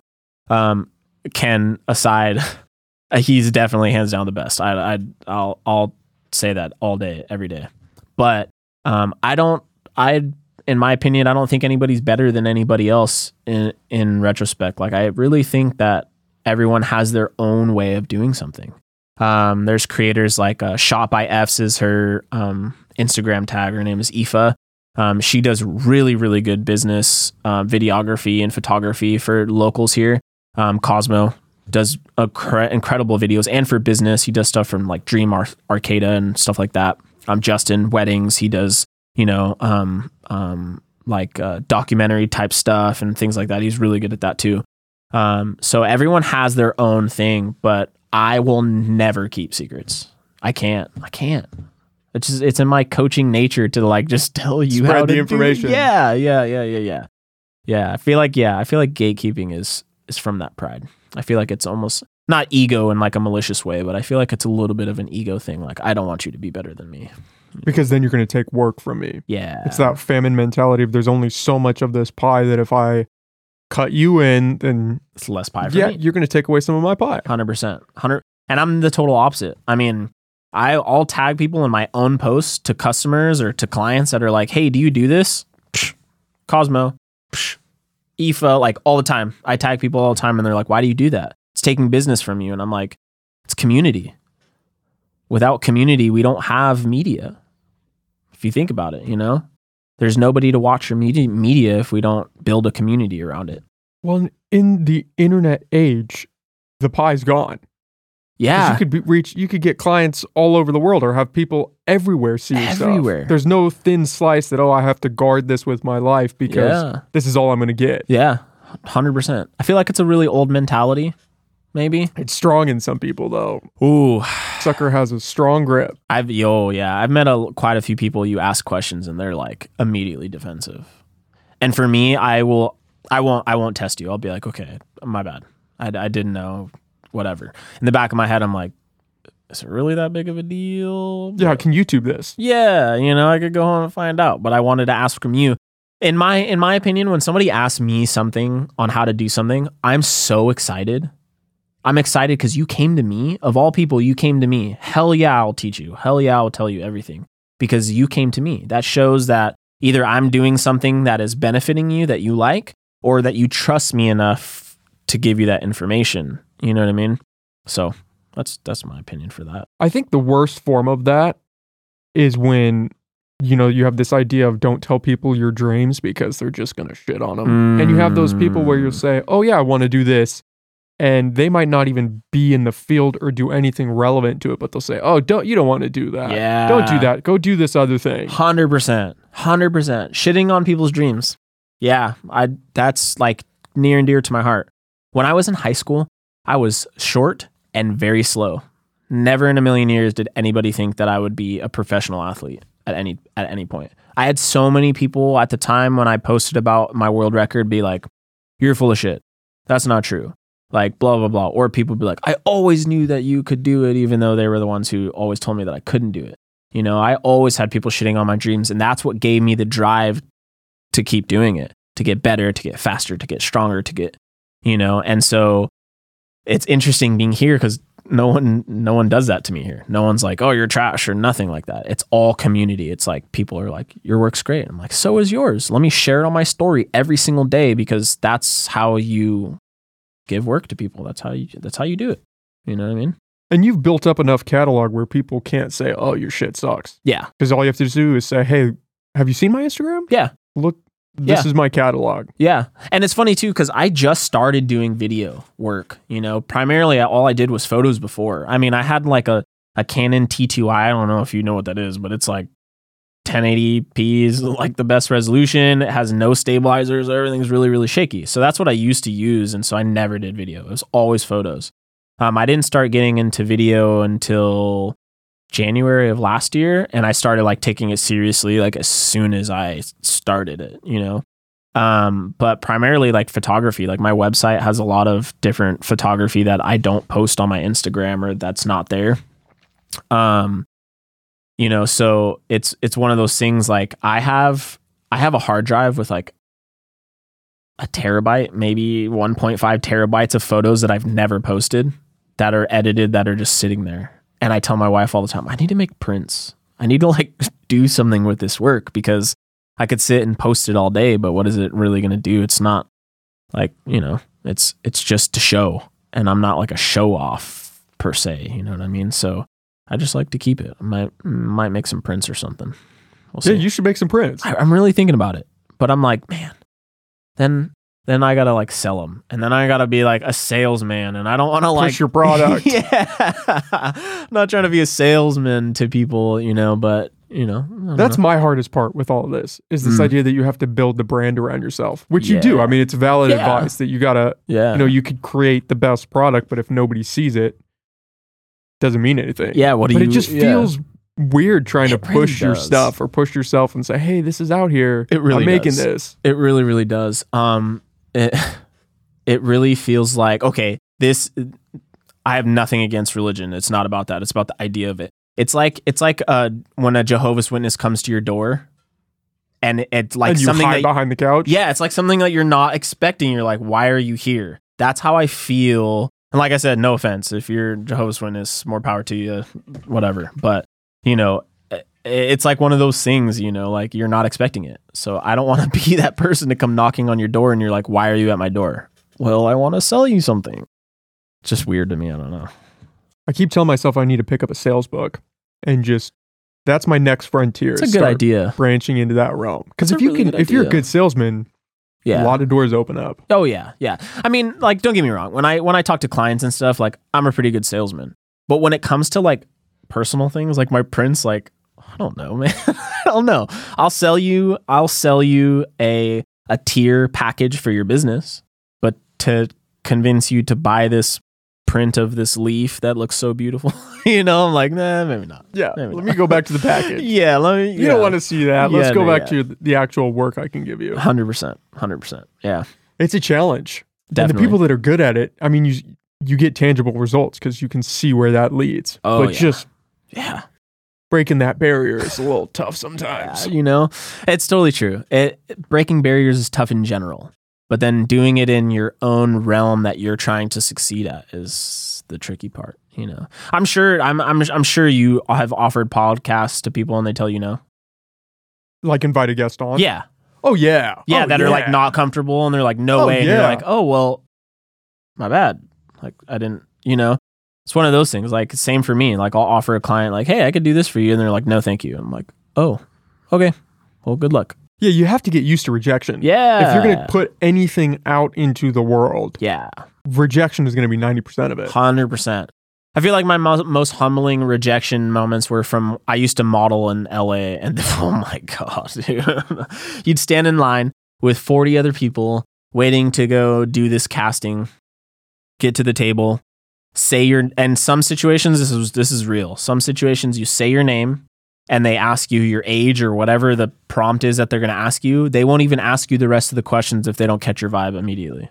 um Ken aside he's definitely hands down the best. I I I'll I'll say that all day every day. But um I don't I in my opinion, I don't think anybody's better than anybody else in in retrospect. Like I really think that everyone has their own way of doing something. Um, there's creators like uh, Shop by F's is her um, Instagram tag. Her name is Aoife. Um, she does really really good business uh, videography and photography for locals here. Um, Cosmo does cre- incredible videos and for business. He does stuff from like Dream Ar- Arcata and stuff like that. Um, Justin weddings. He does you know, um, um, like uh, documentary type stuff and things like that. He's really good at that too. Um, so everyone has their own thing, but I will never keep secrets. I can't. I can't. It's just it's in my coaching nature to like just tell you Spread how the to do it. information. Yeah, yeah, yeah, yeah, yeah. Yeah, I feel like yeah, I feel like gatekeeping is is from that pride. I feel like it's almost not ego in like a malicious way, but I feel like it's a little bit of an ego thing. Like I don't want you to be better than me. because then you're going to take work from me. Yeah, It's that famine mentality of there's only so much of this pie that if I cut you in, then it's less pie for yeah, me. you're going to take away some of my pie. Hundred percent, hundred. And I'm the total opposite. I mean, I I'll tag people in my own posts to customers or to clients that are like, "Hey, do you do this?" Psh, Cosmo, Aoife, like all the time. I tag people all the time, and they're like, "Why do you do that? It's taking business from you." And I'm like, "It's community. Without community, we don't have media. If you think about it, you know." There's nobody to watch your media, media if we don't build a community around it. Well, in the internet age, the pie's gone. Yeah, You could be, reach, you could get clients all over the world or have people everywhere see your stuff. Everywhere. There's no thin slice that, oh, I have to guard this with my life because yeah. this is all I'm going to get. Yeah, hundred percent. I feel like it's a really old mentality. Maybe. It's strong in some people, though. Ooh, Sucker has a strong grip. I've yo yeah. I've met a, quite a few people. You ask questions and they're like immediately defensive. And for me, I will. I won't. I won't test you. I'll be like, okay, my bad. I, I didn't know. Whatever. In the back of my head, I'm like, is it really that big of a deal? Yeah, I can YouTube this. yeah, you know, I could go home and find out. But I wanted to ask from you. In my in my opinion, when somebody asks me something on how to do something, I'm so excited. I'm excited because you came to me. Of all people, you came to me. Hell yeah, I'll teach you. Hell yeah, I'll tell you everything because you came to me. That shows that either I'm doing something that is benefiting you that you like, or that you trust me enough to give you that information. You know what I mean? So that's that's my opinion for that. I think the worst form of that is when you know you have this idea of don't tell people your dreams because they're just going to shit on them. And you have those people where you'll Mm. say, "Oh yeah, I want to do this." And they might not even be in the field or do anything relevant to it, but they'll say, "Oh, don't you don't want to do that. Yeah. Don't do that. Go do this other thing." Hundred percent, hundred percent. Shitting on people's dreams. Yeah, I. That's like near and dear to my heart. When I was in high school, I was short and very slow. Never in a million years did anybody think that I would be a professional athlete at any at any point. I had so many people at the time when I posted about my world record be like, "You're full of shit. That's not true." Like blah blah blah. Or people be like, "I always knew that you could do it," even though they were the ones who always told me that I couldn't do it. You know, I always had people shitting on my dreams, and that's what gave me the drive to keep doing it, to get better, to get faster, to get stronger, to get, you know. And so it's interesting being here because no one, no one does that to me here. No one's like, "Oh, you're trash" or nothing like that. It's all community. It's like people are like, "Your work's great." I'm like, "So is yours." Let me share it on my story every single day because that's how you give work to people. That's how you. That's how you do it. You know what I mean? And you've built up enough catalog where people can't say, "Oh, your shit sucks," Yeah. because all you have to do is say, "Hey, have you seen my Instagram? Yeah. Look, this Yeah. is my catalog." Yeah. And it's funny too, because I just started doing video work. You know, primarily all I did was photos before. I mean, I had like a, a Canon T2i. I don't know if you know what that is, but it's like 1080p is like the best resolution. It has no stabilizers. Everything's really, really shaky. So that's what I used to use. And so I never did video. It was always photos. Um, I didn't start getting into video until January of last year. And I started like taking it seriously like as soon as I started it, you know? um but primarily like photography like my website has a lot of different photography that i don't post on my instagram or that's not there um you know so it's it's one of those things like i have i have a hard drive with like a terabyte maybe 1.5 terabytes of photos that i've never posted that are edited that are just sitting there and i tell my wife all the time i need to make prints i need to like do something with this work because I could sit and post it all day, but what is it really going to do? It's not like, you know, it's it's just to show and I'm not like a show off per se, you know what I mean? So I just like to keep it. I might might make some prints or something. We'll Yeah, you should make some prints. I, I'm really thinking about it, but I'm like, man, then then I gotta like sell them, and then I gotta be like a salesman, and I don't want to like Push your product. yeah, not trying to be a salesman to people, you know, but you know, That's know. my hardest part with all of this is this Mm. idea that you have to build the brand around yourself, which you do. I mean, it's valid Yeah. advice that you gotta, yeah, you know, you could create the best product, but if nobody sees it, doesn't mean anything. yeah. What do but you? it just yeah. feels weird trying to It really push your stuff or push yourself and say, "Hey, this is out here. It really I'm making does. this." It really, really does. Um, it, it really feels like okay. This I have nothing against religion. It's not about that. It's about the idea of it. It's like it's like uh when a Jehovah's Witness comes to your door, and it- it's like and something hide that behind the couch. yeah, it's like something that you're not expecting. You're like, why are you here? That's how I feel. And like I said, no offense if you're Jehovah's Witness, more power to you, whatever. But you know, it's like one of those things. You know, like you're not expecting it. So I don't want to be that person to come knocking on your door and you're like, why are you at my door? Well, I want to sell you something. It's just weird to me. I don't know. I keep telling myself I need to pick up a sales book and just that's my next frontier. It's a good idea. Branching into that realm because if you really can, if you're a good salesman, Yeah. a lot of doors open up. Oh yeah, yeah. I mean, like, don't get me wrong. When I when I talk to clients and stuff, like, I'm a pretty good salesman. But when it comes to like personal things, like my prints, like, I don't know, man. I don't know. I'll sell you. I'll sell you a a tier package for your business, but to convince you to buy this print of this leaf that looks so beautiful, you know, I'm like, nah, maybe not. Yeah. Maybe let not. me go back to the package. Yeah, let me. You don't want to see that. Let's Yeah, go no, back yeah. to the actual work I can give you. Hundred percent, hundred percent. Yeah, It's a challenge. And the people that are good at it, I mean, you you get tangible results because you can see where that leads. Oh, but yeah. just yeah. Breaking that barrier is a little tough Yeah, sometimes. you know, it's totally true. It, breaking barriers is tough in general, but then doing it in your own realm that you're trying to succeed at is the tricky part. You know, I'm sure I'm I'm I'm sure you have offered podcasts to people and they tell you no. Like invite a guest on. Yeah, Oh yeah. yeah, Oh, that are like not comfortable and they're like no Oh, way. And you're like, oh well, my bad. Like I didn't. You know, it's one of those things. Like same for me. Like I'll offer a client like, hey, I could do this for you, and they're like, no, thank you. I'm like, oh, okay. Well, good luck. Yeah, you have to get used to rejection. Yeah. If you're gonna put anything out into the world, yeah. rejection is gonna be ninety percent of it. Hundred percent. I feel like my mo- most humbling rejection moments were from I used to model in LA, and oh my god, dude, you'd stand in line with forty other people waiting to go do this casting, get to the table, say your, and some situations this is this is real. Some situations you say your name. And they ask you your age or whatever the prompt is that they're going to ask you. They won't even ask you the rest of the questions if they don't catch your vibe immediately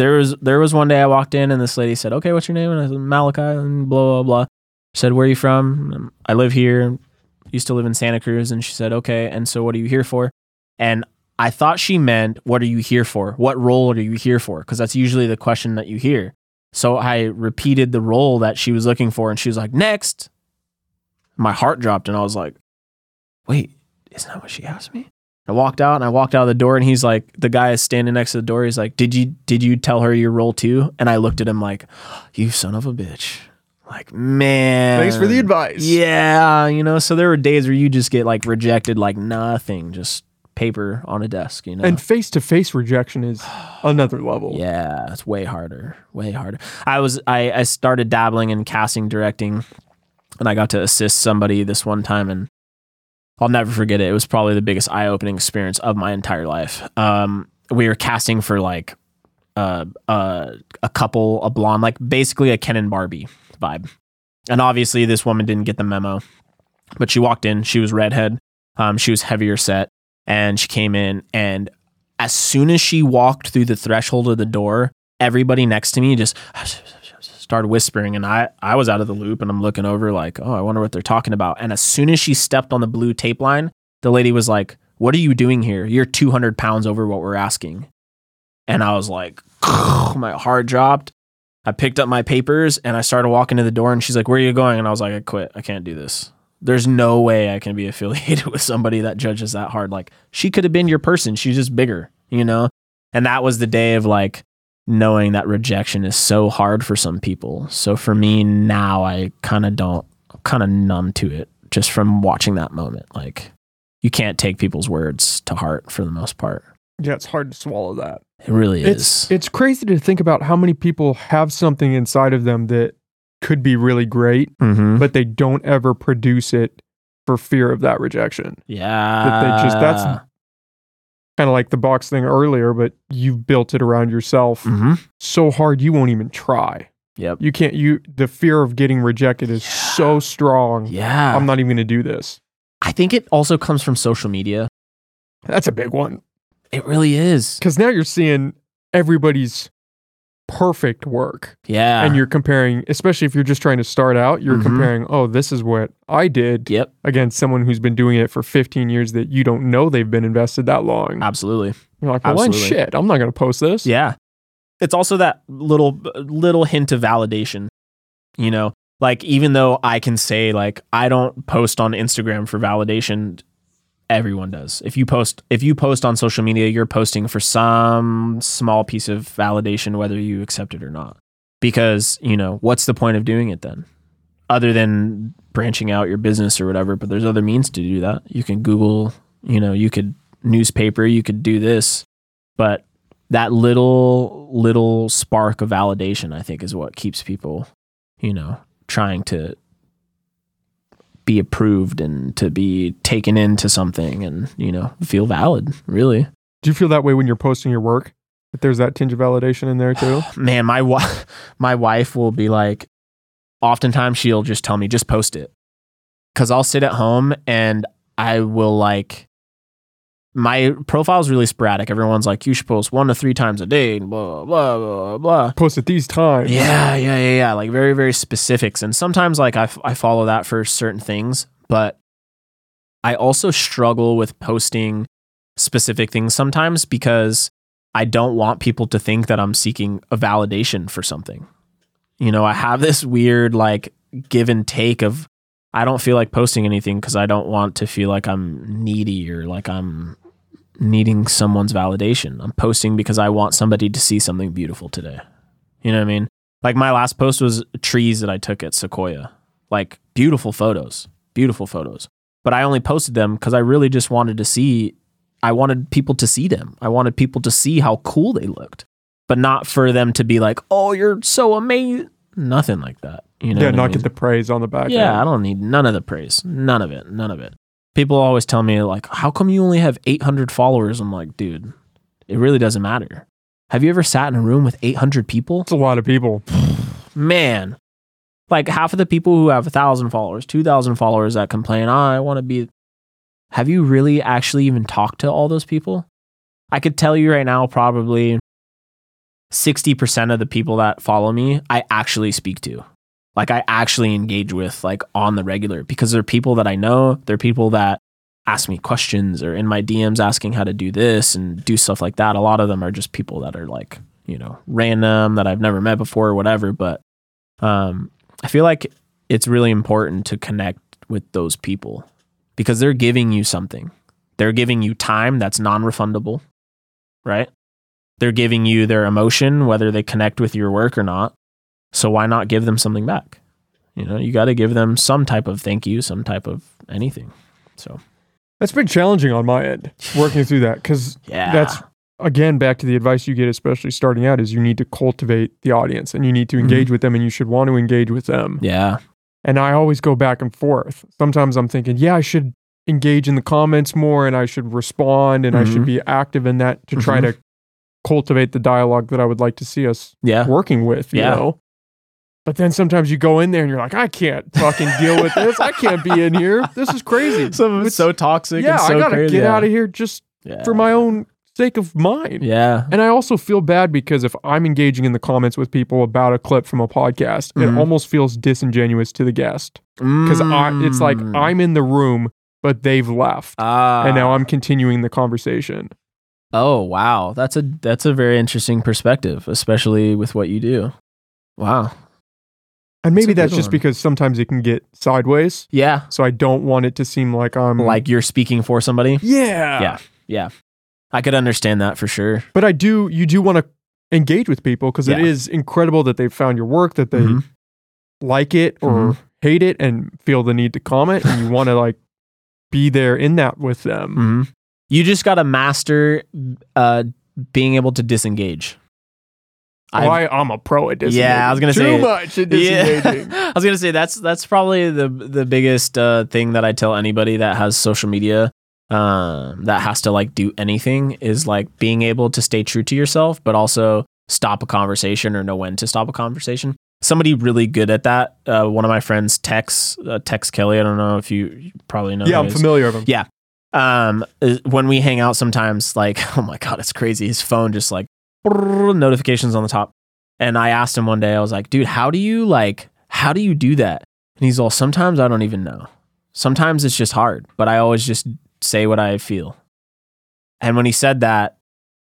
there was there was one day I walked in and this lady said, "Okay, what's your name?" And I said, "Malachi." And blah blah blah. Said, "Where are you from?" I live here. Used to live in Santa Cruz. And she said, "Okay." And so, what are you here for? And I thought she meant, "What are you here for? What role are you here for?" Because that's usually the question that you hear. So I repeated the role that she was looking for, and she was like, "Next." My heart dropped, and I was like, "Wait, isn't that what she asked me?" I walked out and I walked out of the door and he's like, the guy is standing next to the door. He's like, did you, did you tell her your role too? And I looked at him like, you son of a bitch. Like, man. Thanks for the advice. Yeah. You know, so there were days where you just get like rejected like nothing, just paper on a desk, you know? And face to face rejection is another level. Yeah, it's way harder, way harder. I was I, I started dabbling in casting directing, and I got to assist somebody this one time, and I'll never forget it. It was probably the biggest eye opening experience of my entire life. Um, we were casting for like uh, uh, a couple, a blonde, like basically a Ken and Barbie vibe, and obviously this woman didn't get the memo, but she walked in. She was redhead. Um, she was heavier set, and she came in and as soon as she walked through the threshold of the door, everybody next to me just started whispering and I, I was out of the loop and I'm looking over like, oh, I wonder what they're talking about. And as soon as she stepped on the blue tape line, the lady was like, What are you doing here? You're 200 pounds over what we're asking. And I was like, my heart dropped. I picked up my papers and I started walking to the door and she's like, Where are you going? And I was like, I quit. I can't do this. There's no way I can be affiliated with somebody that judges that hard. Like, she could have been your person. She's just bigger, you know? And that was the day of like knowing that rejection is so hard for some people. So for me now, I kind of don't, kind of numb to it just from watching that moment. Like, you can't take people's words to heart for the most part. Yeah, it's hard to swallow that. It really It's is. it's crazy to think about how many people have something inside of them that could be really great, mm-hmm. but they don't ever produce it for fear of that rejection. yeah. they just- that's- Kind of like the box thing earlier, but you've built it around yourself hmm so hard you won't even try. Yep. You can't you the fear of getting rejected is so strong. Yeah. I'm not even going to do this. I think it also comes from social media. That's a big one. It really is. Because now you're seeing everybody's perfect work. Yeah. and you're comparing, especially if you're just trying to start out, you're Mhm. comparing, oh, this is what I did Yep. against someone who's been doing it for 15 years that you don't know they've been invested that long. Absolutely. You're like, well, absolutely. shit, I'm not going to post this. Yeah. It's also that little little hint of validation. You know, like even though I can say like I don't post on Instagram for validation, everyone does. If you post if you post on social media, you're posting for some small piece of validation whether you accept it or not. Because, you know, what's the point of doing it then? Other than branching out your business or whatever, but there's other means to do that. You can Google, you know, you could newspaper, you could do this, but that little little spark of validation i think is what keeps people you know trying to be approved and to be taken into something and you know feel valid really Do you feel that way when you're posting your work? That there's that tinge of validation in there too? man my wife my wife will be like oftentimes she'll just tell me just post it because i'll sit at home and i will like my profile is really sporadic everyone's like you should post one to three times a day blah blah blah blah Post at these times. Yeah, yeah, yeah, yeah. Like very, very specifics. And sometimes like I, f- I follow that for certain things, but I also struggle with posting specific things sometimes because I don't want people to think that I'm seeking a validation for something. You know, I have this weird like give and take of I don't feel like posting anything because I don't want to feel like I'm needy or like I'm needing someone's validation. I'm posting because I want somebody to see something beautiful today. You know what I mean? Like my last post was trees that I took at Sequoia. Like beautiful photos, beautiful photos. But I only posted them because I really just wanted to see, I wanted people to see them. I wanted people to see how cool they looked, but not for them to be like, oh, you're so amazing. Nothing like that. You know? yeah, what I not mean? get the praise on the back. Yeah, I don't need none of the praise. None of it. None of it. People always tell me, like, how come you only have 800 followers? I'm like, dude, it really doesn't matter. Have you ever sat in a room with 800 people? It's a lot of people. Man, like half of the people who have 1,000 followers, 2,000 followers that complain, oh, I want to be. Have you really actually even talked to all those people? I could tell you right now, probably 60% of the people that follow me, I actually speak to. Like I actually engage with like on the regular because they're people that I know. They're people that ask me questions or in my DMs asking how to do this and do stuff like that. A lot of them are just people that are like, you know, random that I've never met before or whatever. But um, I feel like it's really important to connect with those people because they're giving you something. They're giving you time that's non refundable, right? They're giving you their emotion, whether they connect with your work or not. So why not give them something back? You know, you got to give them some type of thank you, some type of anything. So, That's been challenging on my end, working through that. Because yeah. that's, again, back to the advice you get, especially starting out, is you need to cultivate the audience and you need to Mhm. engage with them and you should want to engage with them. yeah. And I always go back and forth. Sometimes I'm thinking, yeah, I should engage in the comments more and I should respond and I should Mhm. be active in that to try Mhm. to cultivate the dialogue that I would like to see us Yeah. working with, you Yeah. know? But then sometimes you go in there and you're like, I can't fucking deal with this. I can't be in here. This is crazy. Some of it's so toxic. yeah, and so I gotta crazy. get yeah. out of here just yeah. for my own sake of mine. Yeah. And I also feel bad because if I'm engaging in the comments with people about a clip from a podcast, Mhm. it almost feels disingenuous to the guest because I it's like Mm. I'm in the room, but they've left, Ah. and now I'm continuing the conversation. Oh wow, that's a that's a very interesting perspective, especially with what you do. Wow. And maybe That's that's just one. because sometimes it can get sideways, Yeah. so I don't want it to seem like I'm Like you're speaking for somebody. yeah, Yeah. Yeah. I could understand that for sure. But I do, you do want to engage with people because it Yeah. is incredible that they've found your work, that they Mhm. like it or Mhm. hate it, and feel the need to comment, and you want to like be there in that with them. hmm You just got to master uh, being able to disengage. I, I'm a pro at disengaging. Yeah, I was gonna too say- too much at disengaging. I was gonna say that's that's probably the the biggest uh, thing that I tell anybody that has social media um, that has to like do anything is like being able to stay true to yourself, but also stop a conversation or know when to stop a conversation. somebody really good at that. Uh, one of my friends, Tex, uh, Tex Kelly. I don't know if you, you probably know. yeah, I'm familiar with him. Yeah. Um, when we hang out, sometimes like, oh my god, it's crazy. His phone just like notifications on the top. And I asked him one day, I was like, dude, how do you like, how do you do that? And he's all, sometimes I don't even know. Sometimes it's just hard, but I always just say what I feel. And when he said that,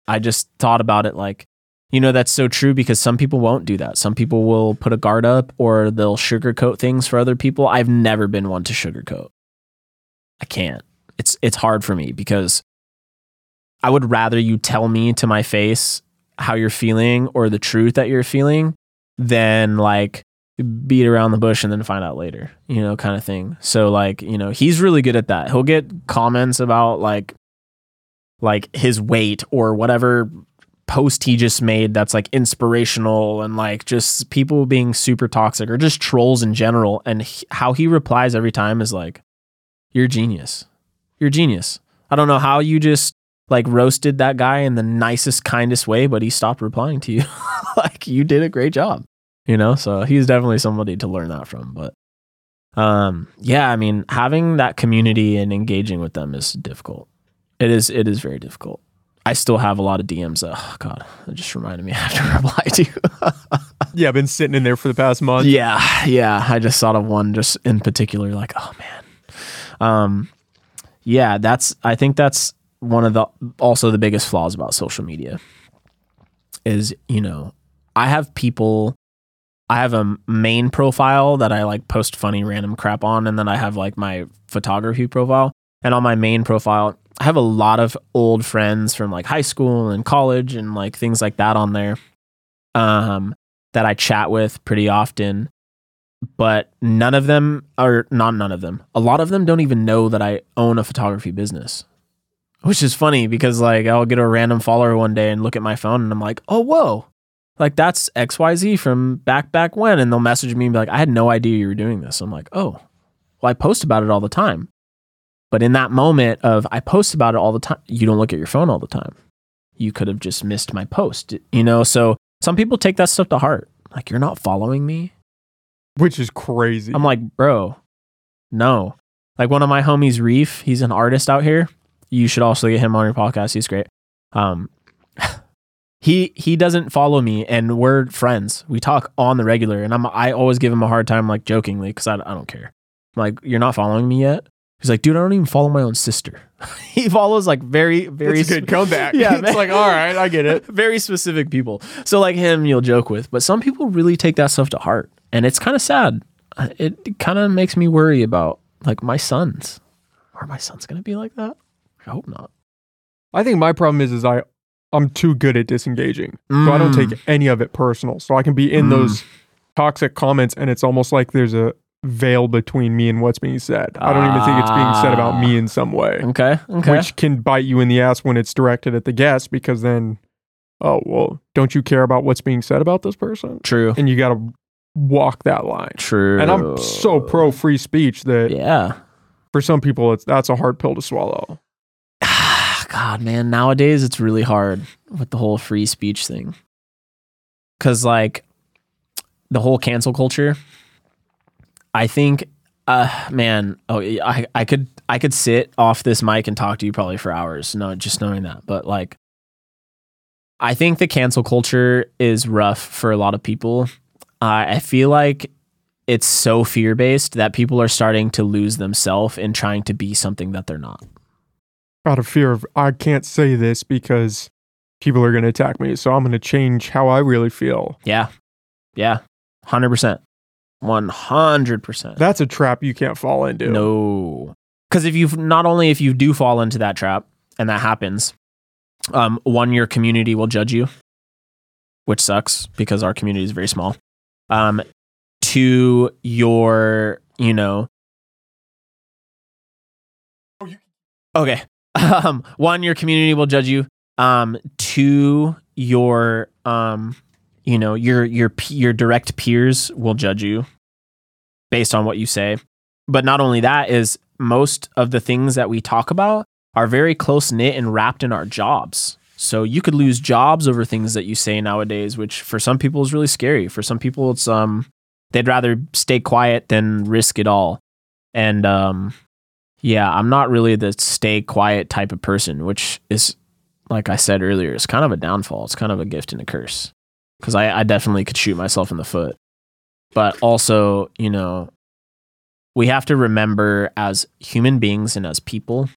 I just thought about it like, you know, that's so true because some people won't do that. Some people will put a guard up or they'll sugarcoat things for other people. I've never been one to sugarcoat. I can't. It's it's hard for me because I would rather you tell me to my face how you're feeling or the truth that you're feeling than like beat around the bush and then find out later, you know, kind of thing. So like, you know, he's really good at that. He'll get comments about like like his weight or whatever post he just made that's like inspirational and like just people being super toxic or just trolls in general and he- how he replies every time is like you're genius you're genius i don't know how you just like roasted that guy in the nicest kindest way but he stopped replying to you like you did a great job you know so he's definitely somebody to learn that from but um yeah i mean having that community and engaging with them is difficult it is it is very difficult I still have a lot of DMs. That, oh God, it just reminded me I have to reply to. You. Yeah, I've been sitting in there for the past month. yeah, yeah. I just thought of one just in particular. Like, oh man, um, yeah. That's I think that's one of the also the biggest flaws about social media is you know I have people. I have a main profile that I like post funny random crap on, and then I have like my photography profile. And on my main profile, I have a lot of old friends from like high school and college and like things like that on there um, that I chat with pretty often. But none of them are not none of them. A lot of them don't even know that I own a photography business, which is funny because like I'll get a random follower one day and look at my phone and I'm like, oh, whoa. Like that's XYZ from back, back when. And they'll message me and be like, I had no idea you were doing this. I'm like, oh, well, I post about it all the time. But in that moment of I post about it all the time, you don't look at your phone all the time. You could have just missed my post, you know? So some people take that stuff to heart. Like, you're not following me. Which is crazy. I'm like, bro, no. Like one of my homies, Reef, he's an artist out here. You should also get him on your podcast. He's great. Um, he he doesn't follow me, and we're friends. We talk on the regular, and I'm I always give him a hard time, like jokingly, because I, I don't care. I'm like, you're not following me yet. He's like, dude, I don't even follow my own sister. he follows like very very It's a good comeback. Yeah, it's like, all right, I get it. very specific people. So like him, you'll joke with, but some people really take that stuff to heart, and it's kind of sad. It kind of makes me worry about like my sons. Are my sons gonna be like that? I hope not. I think my problem is, is I, I'm too good at disengaging, so I don't Mm. take any of it personal. So I can be in Mm. those toxic comments, and it's almost like there's a veil between me and what's being said. I don't even think it's being said about me in some way, Okay. Okay. which can bite you in the ass when it's directed at the guest, because then, oh well, don't you care about what's being said about this person? True. And you got to walk that line. True. And I'm so pro free speech that Yeah. for some people, it's that's a hard pill to swallow. God, man, nowadays it's really hard with the whole free speech thing. Cause like the whole cancel culture, I think uh man, oh I, I could I could sit off this mic and talk to you probably for hours, no just knowing that. But like I think the cancel culture is rough for a lot of people. Uh, I feel like it's so fear based that people are starting to lose themselves in trying to be something that they're not. Out of fear of I can't say this because people are going to attack me. So I'm going to change how I really feel. Yeah. Yeah. 100%. 100%. That's a trap you can't fall into. No. Cuz if you've not only if you do fall into that trap and that happens, um one your community will judge you, which sucks because our community is very small. Um to your, you know, Okay. Um, one, your community will judge you. Um, two, your um, you know, your your your direct peers will judge you based on what you say. But not only that is most of the things that we talk about are very close knit and wrapped in our jobs. So you could lose jobs over things that you say nowadays, which for some people is really scary. For some people, it's um, They'd rather stay quiet than risk it all. And um, yeah, I'm not really the stay quiet type of person, which is, like I said earlier, it's kind of a downfall. It's kind of a gift and a curse because I, I definitely could shoot myself in the foot. But also, you know, we have to remember as human beings and as people,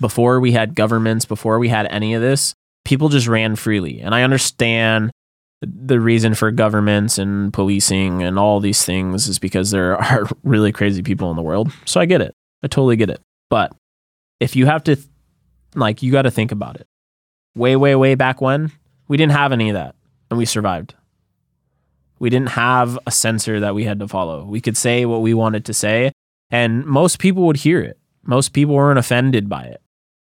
before we had governments, before we had any of this, people just ran freely. And I understand the reason for governments and policing and all these things is because there are really crazy people in the world. So I get it. I totally get it. But if you have to, like, you got to think about it. Way, way, way back when, we didn't have any of that and we survived. We didn't have a censor that we had to follow. We could say what we wanted to say, and most people would hear it. Most people weren't offended by it.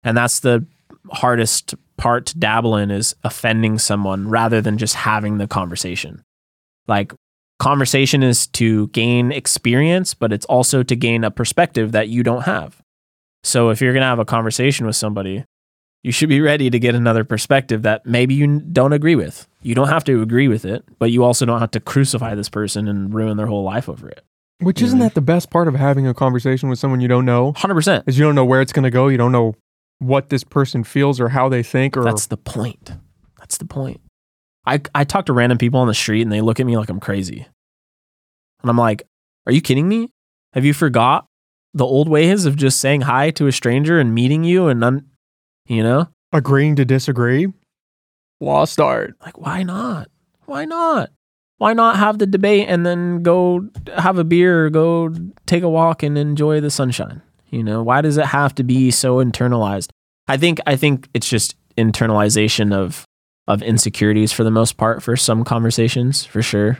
And that's the hardest part to dabble in is offending someone rather than just having the conversation. Like conversation is to gain experience, but it's also to gain a perspective that you don't have. So if you're going to have a conversation with somebody, you should be ready to get another perspective that maybe you don't agree with. You don't have to agree with it, but you also don't have to crucify this person and ruin their whole life over it. Which isn't that the best part of having a conversation with someone you don't know? 100%. Is you don't know where it's going to go. You don't know what this person feels or how they think or That's the point. That's the point. I, I talk to random people on the street and they look at me like I'm crazy. And I'm like, are you kidding me? Have you forgot the old ways of just saying hi to a stranger and meeting you and, un- you know? agreeing to disagree. Lost art. Like, why not? Why not? Why not have the debate and then go have a beer or go take a walk and enjoy the sunshine? You know, why does it have to be so internalized? I think I think it's just internalization of of insecurities for the most part for some conversations, for sure.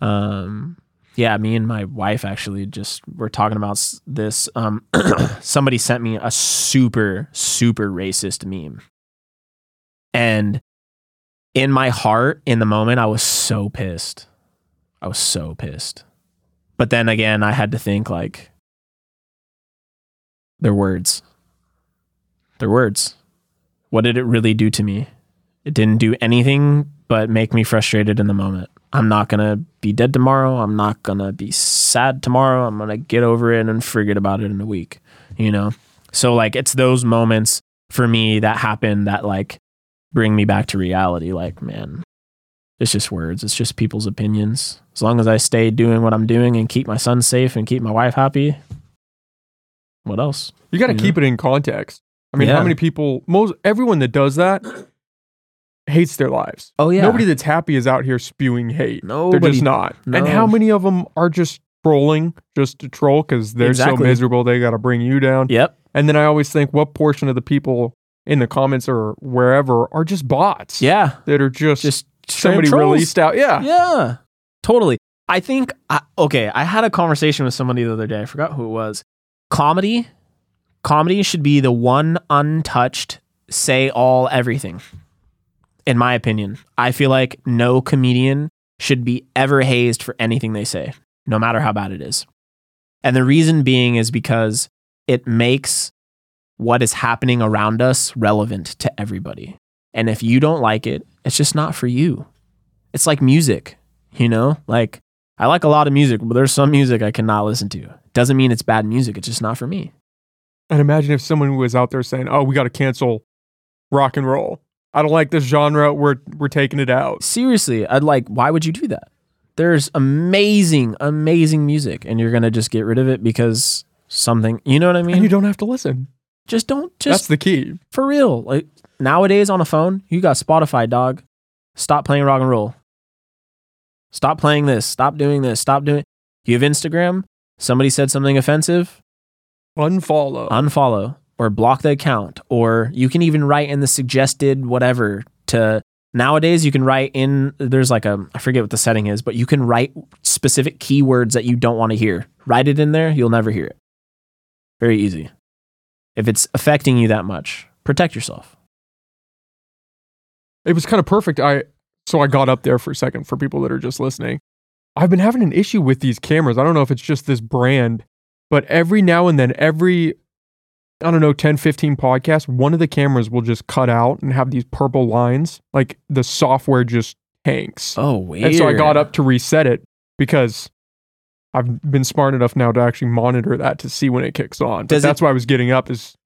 Um yeah, me and my wife actually just were talking about this. Um, somebody sent me a super, super racist meme. And in my heart, in the moment, I was so pissed. I was so pissed. But then again, I had to think like, they're words. They're words. What did it really do to me? It didn't do anything but make me frustrated in the moment. I'm not going to be dead tomorrow. I'm not going to be sad tomorrow. I'm going to get over it and forget about it in a week, you know? So, like, it's those moments for me that happen that, like, bring me back to reality. Like, man, it's just words. It's just people's opinions. As long as I stay doing what I'm doing and keep my son safe and keep my wife happy, what else? You got to keep it in context. I mean, Yeah. how many people, most everyone that does that hates their lives. Oh, yeah. Nobody that's happy is out here spewing hate. They're Nobody. just not. And how many of them are just trolling just to troll because they're so miserable they got to bring you down? Yep. And then I always think, what portion of the people in the comments or wherever are just bots? Yeah. That are just, Just somebody trolls. released out. Yeah. Yeah, totally. I think, I, okay, I had a conversation with somebody the other day. I forgot who it was. Comedy, comedy should be the one untouched, say all, everything. In my opinion, I feel like no comedian should be ever hazed for anything they say, no matter how bad it is. And the reason being is because it makes what is happening around us relevant to everybody. And if you don't like it, it's just not for you. It's like music, you know? Like I like a lot of music, but there's some music I cannot listen to. Doesn't mean it's bad music, it's just not for me. And imagine if someone was out there saying, "Oh, we got to cancel rock and roll. I don't like this genre. We're we're taking it out." Seriously, I'd like why would you do that? There's amazing, amazing music and you're going to just get rid of it because something, you know what I And mean? you don't have to listen. just don't Just That's the key. for real. Like nowadays on a phone, you got Spotify, dog. Stop playing rock and roll. Stop playing this. Stop doing this. Stop doing. You have Instagram. Somebody said something offensive. Unfollow. unfollow or block the account or you can even write in the suggested whatever to nowadays you can write in there's like a I forget what the setting is but you can write specific keywords that you don't want to hear write it in there you'll never hear it very easy if it's affecting you that much protect yourself it was kind of perfect. I so I got up there for a second for people that are just listening. I've been having an issue with these cameras. I don't know if it's just this brand, but every now and then, every I don't know, 10, 15 podcasts, one of the cameras will just cut out and have these purple lines. Like the software just tanks. oh weird And so I got up to reset it because I've been smart enough now to actually monitor that to see when it kicks on. But Does it- that's why I was getting up is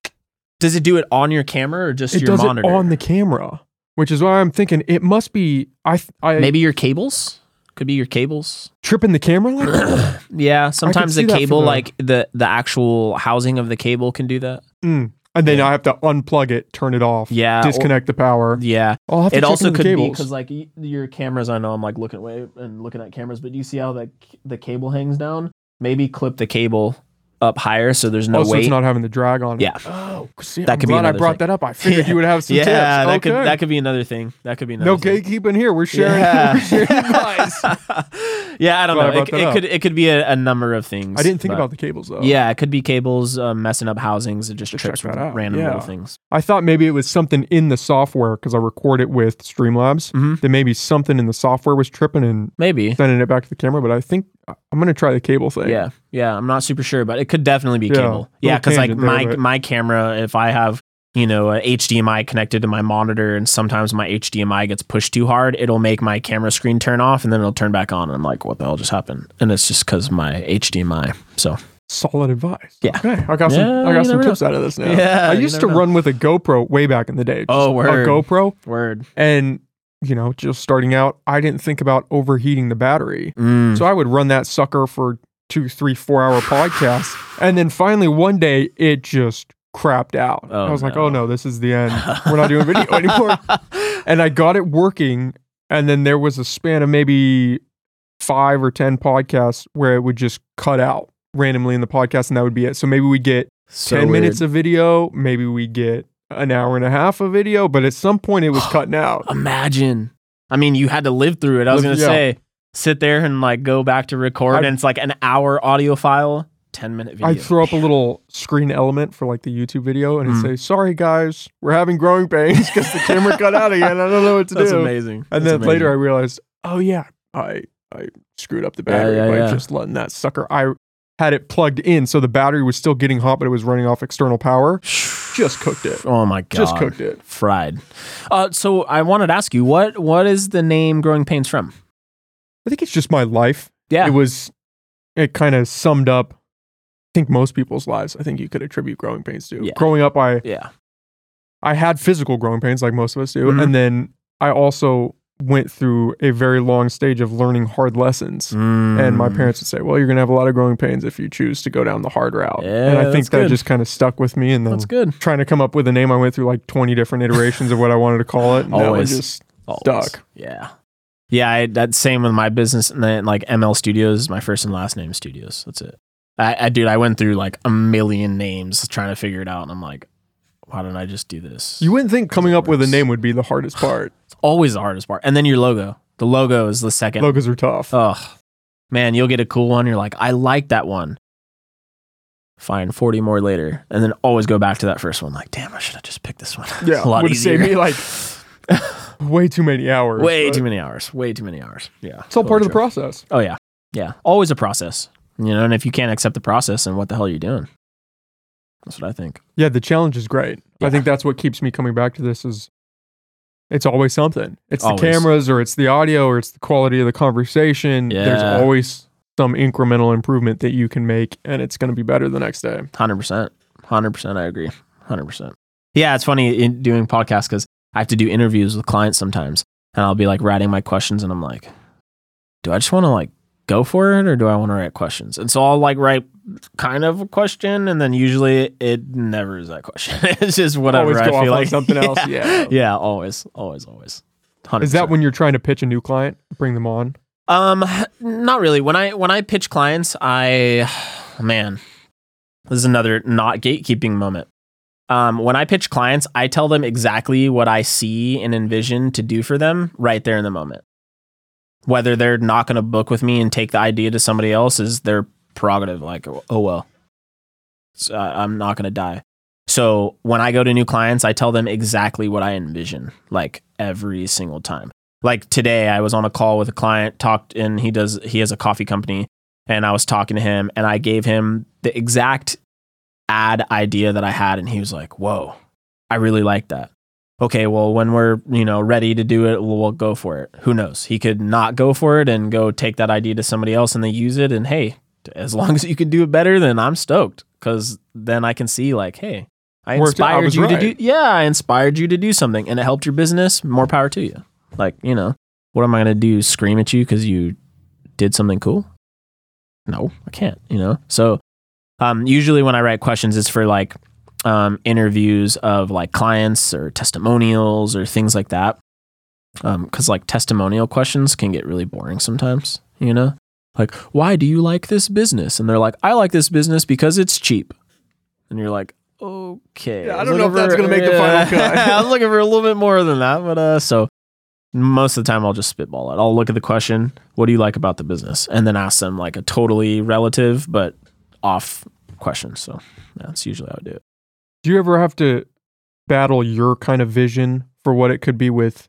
Does it do it on your camera or just it your does monitor? it on the camera, which is why I'm thinking it must be I I Maybe your cables could be your cables. tripping the camera like? Yeah, sometimes the cable, like the the actual housing of the cable, can do that. Mm. and then Yeah. I have to unplug it, turn it off, Yeah, or- disconnect the power. Yeah, I'll have to it also could be because like y- your cameras. I know I'm like looking away and looking at cameras, but do you see how the the cable hangs down? Maybe clip the cable up higher so there's no oh, so weight. it's not having the drag on. it. Yeah. Oh, see, That I'm could be glad I brought thing. that up. I figured Yeah. you would have some yeah, tips. that okay. could that could be another thing. That could be another no thing. gatekeeping here. We're sharing. Yeah. We're sharing advice. yeah, I don't I know. brought It, it could it could be a, a number of things. I didn't think about the cables though. Yeah, it could be cables uh, messing up housings. It just Should trips out. random Yeah. little things. I thought maybe it was something in the software because I record it with Streamlabs. Mhm. That maybe something in the software was tripping and Maybe. sending it back to the camera. But I think I'm gonna try the cable thing. Yeah, yeah. I'm not super sure, but it could definitely be cable. Yeah, because like tangent there, my but- my camera, if I have you know a HDMI connected to my monitor, and sometimes my HDMI gets pushed too hard, it'll make my camera screen turn off, and then it'll turn back on. And I'm like, what the hell just happened? And it's just because my HDMI. So Solid advice. Yeah. Okay. I got some. Yeah, I got some tips out of this now. Yeah, I used to know. run with a GoPro way back in the day. Oh, word. A GoPro, word. and you know, just starting out, I didn't think about overheating the battery. Mm. So I would run that sucker for two, three, four hour podcasts. And then finally one day it just crapped out. Oh, I was like, oh no, this is the end. We're not doing video anymore. And I got it working. And then there was a span of maybe five or 10 podcasts where it would just cut out randomly in the podcast. And that would be it. So maybe we get So 10 minutes of video. Maybe we get an hour and a half of video. But at some point it was cutting out. Imagine. I mean, you had to live through it. I was gonna yeah. say, sit there and like go back to record, I- and it's like an hour audio file, ten minute video. I'd throw up a little screen element for like the YouTube video and it'd Mm. say, sorry guys, we're having growing pains because the camera cut out again. I don't know what to That's do. amazing. And That's then later I realized, oh yeah, I I screwed up the battery yeah, by yeah. just letting that sucker. I had it plugged in, so the battery was still getting hot, but it was running off external power. Just cooked it. Oh my god. Just cooked it. Fried. Uh, so I wanted to ask you what what is the name Growing Pains from? I think it's just my life. Yeah. It was. It kind of summed up. I think most people's lives. I think you could attribute growing pains to. Yeah. Growing up, I yeah. I had physical growing pains like most of us do. Mhm. And then I also went through a very long stage of learning hard lessons. And my Mm. parents would say, Well, you're going to have a lot of growing pains if you choose to go down the hard route. Yeah, and I think that good. just kind of stuck with me. And then That's good. trying to come up with a name, I went through like 20 different iterations of what I wanted to call it. And that Always. just Always. Stuck. Yeah. Yeah, I, that's same with my business and then like ML Studios, my first and last name Studios. That's it. I, I dude, I went through like a million names trying to figure it out, and I'm like, why don't I just do this? You wouldn't think coming up with a name would be the hardest part. it's always the hardest part, and then your logo. The logo is the second. Logos are tough. Ugh, man, you'll get a cool one. You're like, I like that one. Fine, forty more later, and then always go back to that first one. Like, damn, I should have just picked this one. yeah. a lot would easier. save me like way too many hours. way but too many hours. Way too many hours. Yeah, It's all part of the totally process. Oh yeah, yeah. Always a process. You know, and if you can't accept the process, then what the hell are you doing? That's what I think. Yeah, the challenge is great. Yeah. I think that's what keeps me coming back to this is it's always something. It's Always. the cameras or it's the audio or it's the quality of the conversation. There's always some incremental improvement that you can make and it's going to be better the next day. Hundred percent. Hundred percent. I agree. Hundred percent. Yeah, it's funny in doing podcasts because I have to do interviews with clients sometimes, and I'll be like writing my questions, and I'm like, do I just want to like go for it, or do I want to write questions? And so I'll like write kind of a question, and then usually it never is that question. it's just whatever Always I feel like something else. Yeah. yeah, always, always, always. 100%. Is that when you're trying to pitch a new client, bring them on? Um, not really. When I when I pitch clients, I man, this is another not gatekeeping moment. Um, when I pitch clients, I tell them exactly what I see and envision to do for them right there in the moment. Whether they're not going to book with me and take the idea to somebody else is their prerogative. Like, oh well, I'm not going to die. So when I go to new clients, I tell them exactly what I envision, like every single time like today I was on a call with a client talked and he does he has a coffee company and I was talking to him and I gave him the exact ad idea that I had and he was like, "Whoa. I really like that." Okay, well, when we're, you know, ready to do it, we'll, we'll go for it. Who knows? He could not go for it and go take that idea to somebody else and they use it. And hey, as long as you can do it better, then I'm stoked because then I can see like, hey, I Worked out. I inspired you right. to do, yeah, I inspired you to do something and it helped your business. More power to you. Like, you know, what am I going to do? Scream at you because you did something cool? No, I can't, you know? So, um, usually when I write questions, it's for like, um, interviews of like clients or testimonials or things like that. Um, cause like testimonial questions can get really boring sometimes, you know? Like, why do you like this business? And they're like, I like this business because it's cheap. And you're like, okay. Yeah, I don't know if that's gonna make the final cut. I was looking for a little bit more than that, but uh, so most of the time I'll just spitball it. I'll look at the question, what do you like about the business? And then ask them like a totally relative but off question. So yeah, that's usually how I do it. Do you ever have to battle your kind of vision for what it could be with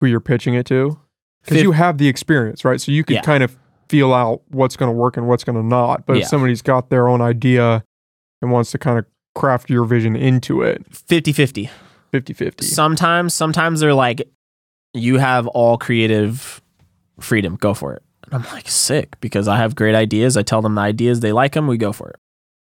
who you're pitching it to? Because you have the experience, right? So you can Yeah. kind of feel out what's going to work and what's going to not. But Yeah. if somebody's got their own idea and wants to kind of craft your vision into it, 50 50. 50 50. Sometimes, sometimes they're like, you have all creative freedom. Go for it. And I'm like, sick because I have great ideas. I tell them the ideas, they like them, we go for it.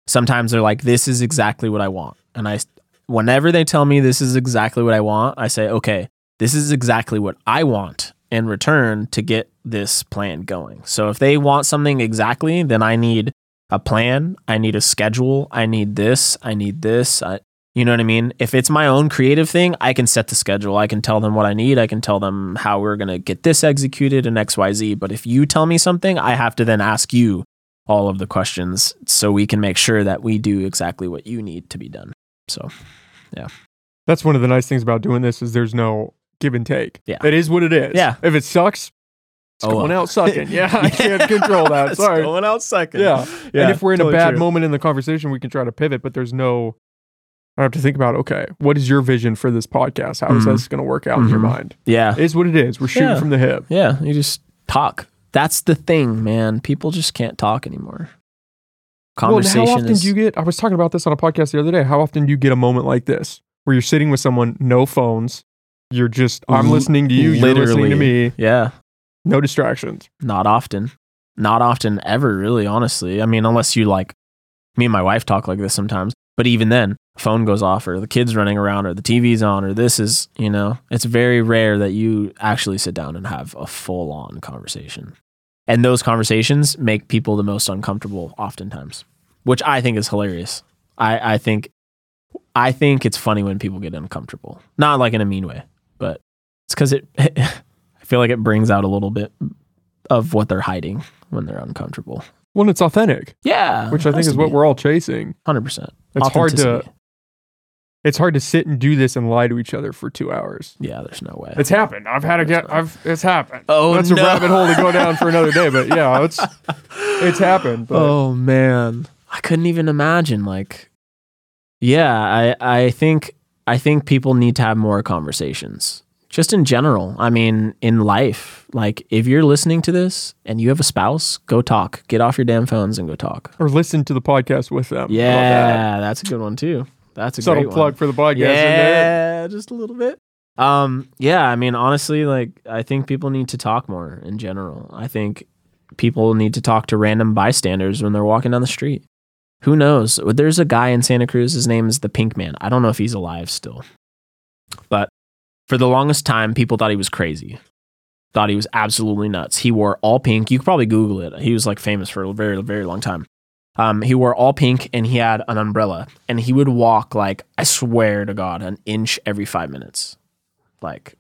Sometimes they're like, this is exactly what I want. And I, whenever they tell me this is exactly what I want, I say, okay, this is exactly what I want in return to get this plan going. So if they want something exactly, then I need a plan, I need a schedule, I need this, I need this. I, you know what I mean? If it's my own creative thing, I can set the schedule. I can tell them what I need. I can tell them how we're going to get this executed and XYZ. But if you tell me something, I have to then ask you all of the questions so we can make sure that we do exactly what you need to be done. So, yeah. That's one of the nice things about doing this is there's no give and take. Yeah. It is what it is. Yeah. If it sucks, it's Oh, going well. out sucking. Yeah. I can't control that. It's Sorry. going out second. Yeah. and if we're in a bad true. moment in the conversation, we can try to pivot, but there's no. I have to think about okay, what is your vision for this podcast? How is Mhm. this going to work out in your Mhm. mind? yeah, It is what it is. We're shooting Yeah. from the hip. yeah, you just talk. That's the thing, man. People just can't talk anymore. Conversation well, how often do you get? I was talking about this on a podcast the other day. How often do you get a moment like this where you're sitting with someone, no phones, you're just I'm listening to you, you're listening to me, yeah. no distractions. Not often. Not often ever, really, honestly. I mean, unless you like me and my wife talk like this sometimes. But even then, phone goes off or the kids running around or the TV's on or this is, you know, it's very rare that you actually sit down and have a full on conversation. And those conversations make people the most uncomfortable oftentimes, which I think is hilarious. I, I think I think it's funny when people get uncomfortable. Not like in a mean way, but it's because it I feel like it brings out a little bit of what they're hiding when they're uncomfortable. When it's authentic, Yeah. which I think is what we're all chasing. hundred percent. It's hard to it's hard to sit and do this and lie to each other for two hours. Yeah, there's no way. It's happened. I've had a get. I've. It's happened. Oh, that's no. a rabbit hole to go down for another day. But yeah, it's it's happened. But oh man, I couldn't even imagine. Like, yeah, I I think I think people need to have more conversations. Just in general. I mean, in life, like if you're listening to this and you have a spouse, go talk. Get off your damn phones and go talk. or listen to the podcast with them. About that? Yeah, that's a good one too. That's a Subtle great plug one. for the podcast. Yeah, just a little bit. Um, yeah, I mean, honestly, like I think people need to talk more in general. I think people need to talk to random bystanders when they're walking down the street. Who knows? There's a guy in Santa Cruz. His name is the Pink Man. I don't know if he's alive still, but for the longest time, people thought he was crazy. Thought he was absolutely nuts. He wore all pink. You could probably Google it. He was like famous for a very, very long time. Um, he wore all pink and he had an umbrella and he would walk like I swear to God an inch every five minutes, like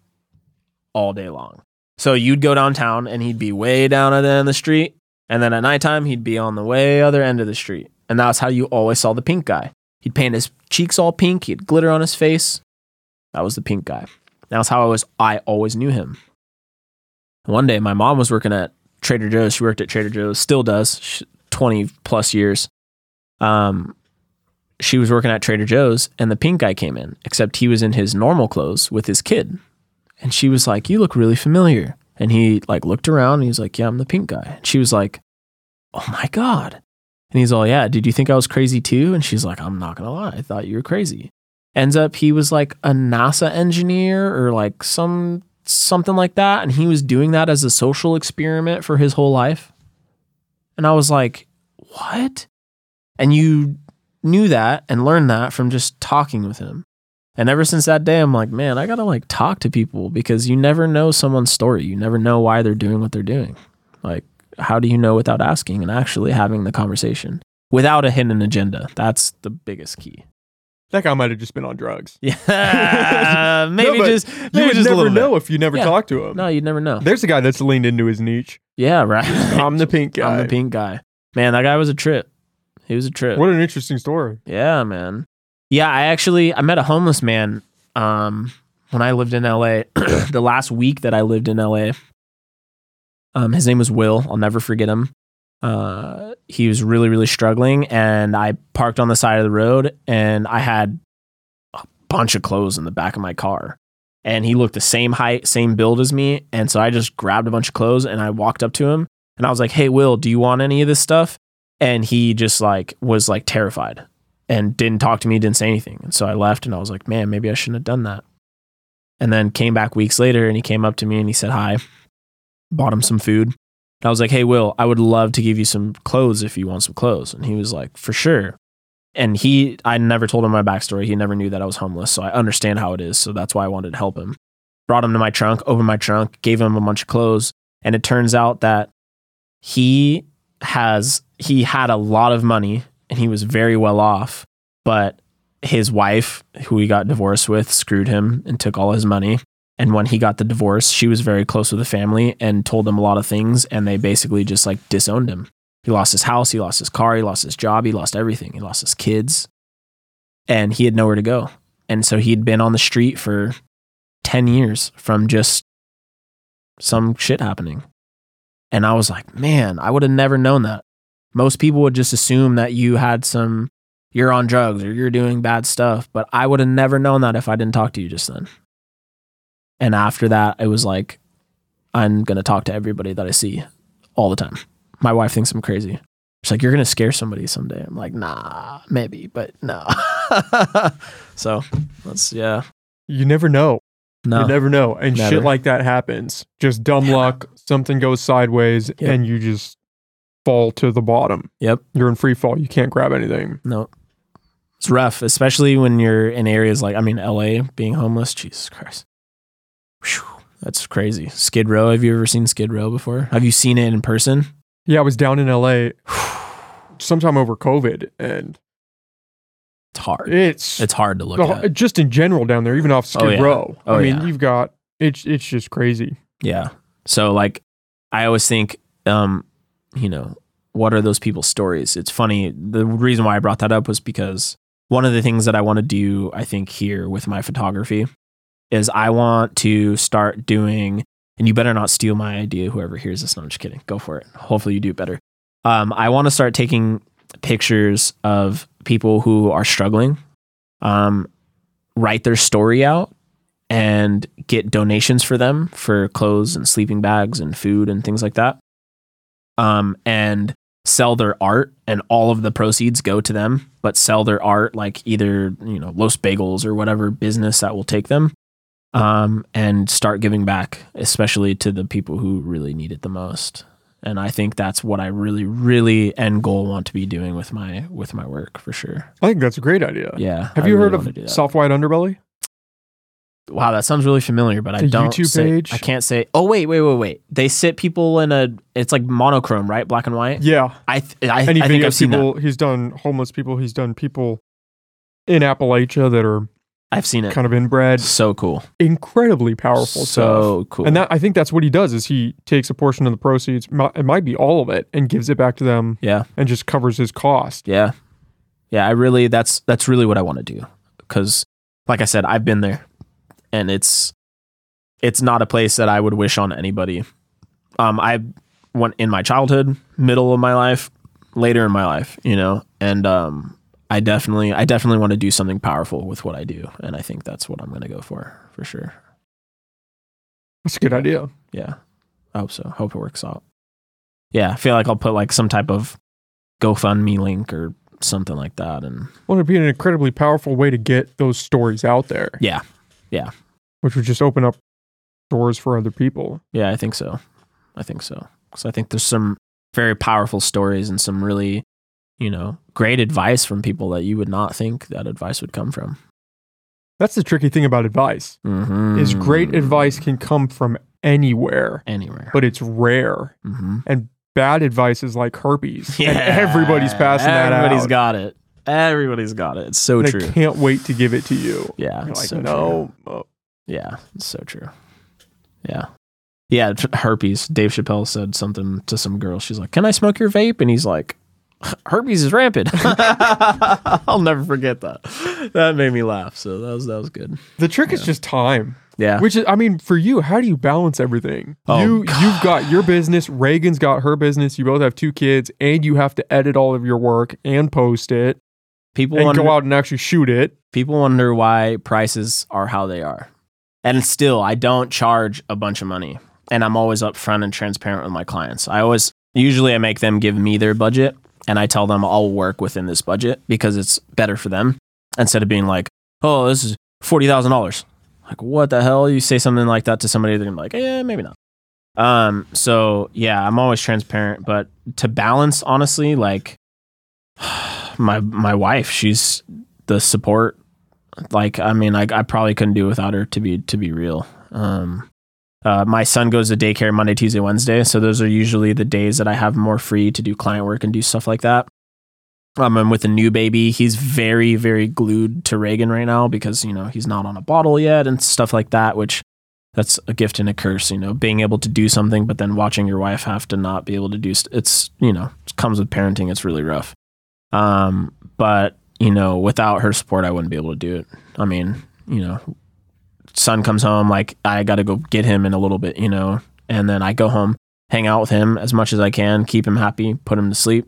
all day long. So you'd go downtown and he'd be way down at the end of the street, and then at nighttime he'd be on the way other end of the street, and that's how you always saw the pink guy. He'd paint his cheeks all pink, he'd glitter on his face. That was the pink guy. That's how I was. I always knew him. One day, my mom was working at Trader Joe's. She worked at Trader Joe's, still does. She, 20 plus years. Um, she was working at Trader Joe's and the pink guy came in, except he was in his normal clothes with his kid. And she was like, You look really familiar. And he like looked around and he was like, Yeah, I'm the pink guy. And she was like, Oh my God. And he's all, Yeah, did you think I was crazy too? And she's like, I'm not gonna lie, I thought you were crazy. ends up he was like a NASA engineer or like some something like that and he was doing that as a social experiment for his whole life. And I was like, "What?" And you knew that and learned that from just talking with him. And ever since that day, I'm like, man, I gotta like talk to people because you never know someone's story. You never know why they're doing what they're doing. Like, how do you know without asking and actually having the conversation without a hidden agenda? That's the biggest key. That guy might have just been on drugs. Yeah, maybe No, just You maybe would just never little bit. know if you never Yeah. talk to him. No, you'd never know. There's a guy that's leaned into his niche. Yeah, right. I'm the pink guy. I'm the pink guy. Man, that guy was a trip. He was a trip. What an interesting story. Yeah, man. Yeah, I actually I met a homeless man um when I lived in LA. the last week that I lived in LA. Um his name was Will. I'll never forget him. Uh he was really really struggling and I parked on the side of the road and I had a bunch of clothes in the back of my car. And he looked the same height, same build as me, and so I just grabbed a bunch of clothes and I walked up to him and I was like, "Hey Will, do you want any of this stuff?" And he just like was like terrified and didn't talk to me, didn't say anything. And so I left and I was like, man, maybe I shouldn't have done that. And then came back weeks later and he came up to me and he said hi, bought him some food. And I was like, hey, Will, I would love to give you some clothes if you want some clothes. And he was like, for sure. And he, I never told him my backstory. He never knew that I was homeless. So I understand how it is. So that's why I wanted to help him. Brought him to my trunk, opened my trunk, gave him a bunch of clothes. And it turns out that he has, he had a lot of money and he was very well off. But his wife, who he got divorced with, screwed him and took all his money. And when he got the divorce, she was very close with the family and told him a lot of things. And they basically just like disowned him. He lost his house, he lost his car, he lost his job, he lost everything. He lost his kids. And he had nowhere to go. And so he'd been on the street for 10 years from just some shit happening. And I was like, man, I would have never known that. Most people would just assume that you had some, you're on drugs or you're doing bad stuff. But I would have never known that if I didn't talk to you just then. And after that, it was like, I'm going to talk to everybody that I see all the time. My wife thinks I'm crazy. She's like, you're going to scare somebody someday. I'm like, nah, maybe, but no. so that's, yeah. You never know. No. You never know. And Never. shit like that happens. Just dumb luck. Something goes sideways Yep. and you just fall to the bottom. Yep. You're in free fall. You can't grab anything. No. It's rough, especially when you're in areas like, I mean, LA being homeless. Jesus Christ. Whew, that's crazy. Skid Row. Have you ever seen Skid Row before? Have you seen it in person? Yeah, I was down in LA sometime over COVID and It's hard. it's, It's hard to look the- at. just in general down there, even off Skid Oh, yeah. Row. Oh, I mean, yeah. you've got it's it's just crazy. Yeah. So like I always think um you know, what are those people's stories? It's funny. The reason why I brought that up was because one of the things that I want to do I think here with my photography is I want to start doing and you better not steal my idea whoever hears this. No, I'm just kidding. Go for it. Hopefully you do better. Um I want to start taking pictures of people who are struggling um write their story out and get donations for them for clothes and sleeping bags and food and things like that. Um, and sell their art, and all of the proceeds go to them, but sell their art like either, you know, Los Bagels or whatever business that will take them. Um, and start giving back, especially to the people who really need it the most. And I think that's what I really, really end goal want to be doing with my with my work for sure. I think that's a great idea. Yeah. Have I you really heard of. Soft White Underbelly? Wow, that sounds really familiar, but I don't. YouTube say- page? I can't say. Oh wait, wait, wait, wait. They sit people in a. It's like monochrome, right? Black and white. Yeah. I th- I, I think I've seen that. he's done homeless people, he's done people in Appalachia that are I've seen it. kind of inbred. So cool. Incredibly powerful stuff. so cool. And that I think that's what he does is he takes a portion of the proceeds, it might be all of it, and gives it back to them yeah, and just covers his cost. yeah, yeah. I really. That's that's really what I want to do. Because, like I said, I've been there, and it's it's not a place that I would wish on anybody. Um, I went in my childhood, middle of my life, later in my life, you know, and um, I definitely, I definitely want to do something powerful with what I do, and I think that's what I'm going to go for, for sure. That's a good idea. Yeah, I hope so. Hope it works out. Yeah, I feel like I'll put like some type of GoFundMe link or something like that. And Well, it'd be an incredibly powerful way to get those stories out there, yeah, yeah, which would just open up doors for other people. yeah, I think so. I think so because I think there's some very powerful stories and some really, you know, great advice from people that you would not think that advice would come from. That's the tricky thing about advice. Mm-hmm. Is great advice can come from anywhere, anywhere. but it's rare. mm-hmm. And bad advice is like herpes. And everybody's passing that out. Everybody's got it. Everybody's got it. It's so and true. They can't wait to give it to you. Yeah, You're like, so no. true. oh, Yeah, it's so true. Yeah. Yeah, herpes. Dave Chappelle said something to some girl. She's like, "Can I smoke your vape?" And he's like, "Herpes is rampant." I'll never forget that. That made me laugh. So that was that was good. The trick is just time. Yeah. Which is, I mean, for you, how do you balance everything? Oh, you you've got your business. Reagan's got her business. You both have two kids, and you have to edit all of your work and post it, people and wonder, go out and actually shoot it. people wonder why prices are how they are. And still, I don't charge a bunch of money. And I'm always upfront and transparent with my clients. I always, usually, I make them give me their budget and I tell them I'll work within this budget because it's better for them instead of being like, oh, this is $40,000. Like, what the hell? You say something like that to somebody, they're gonna be like, yeah, maybe not. Um, so yeah, I'm always transparent, but to balance, honestly, like my my wife, she's the support like i mean I, I probably couldn't do without her to be to be real um uh, my son goes to daycare monday tuesday wednesday. So those are usually the days that i have more free to do client work and do stuff like that. Um, and with a new baby. He's very very glued to reagan right now because you know he's not on a bottle yet and stuff like that which that's a gift and a curse you know being able to do something but then watching your wife have to not be able to do st- it's you know it comes with parenting. It's really rough. Um but you know, without her support, I wouldn't be able to do it. I mean, you know, son comes home, like I got to go get him in a little bit, you know, and then I go home, hang out with him as much as I can, keep him happy, put him to sleep,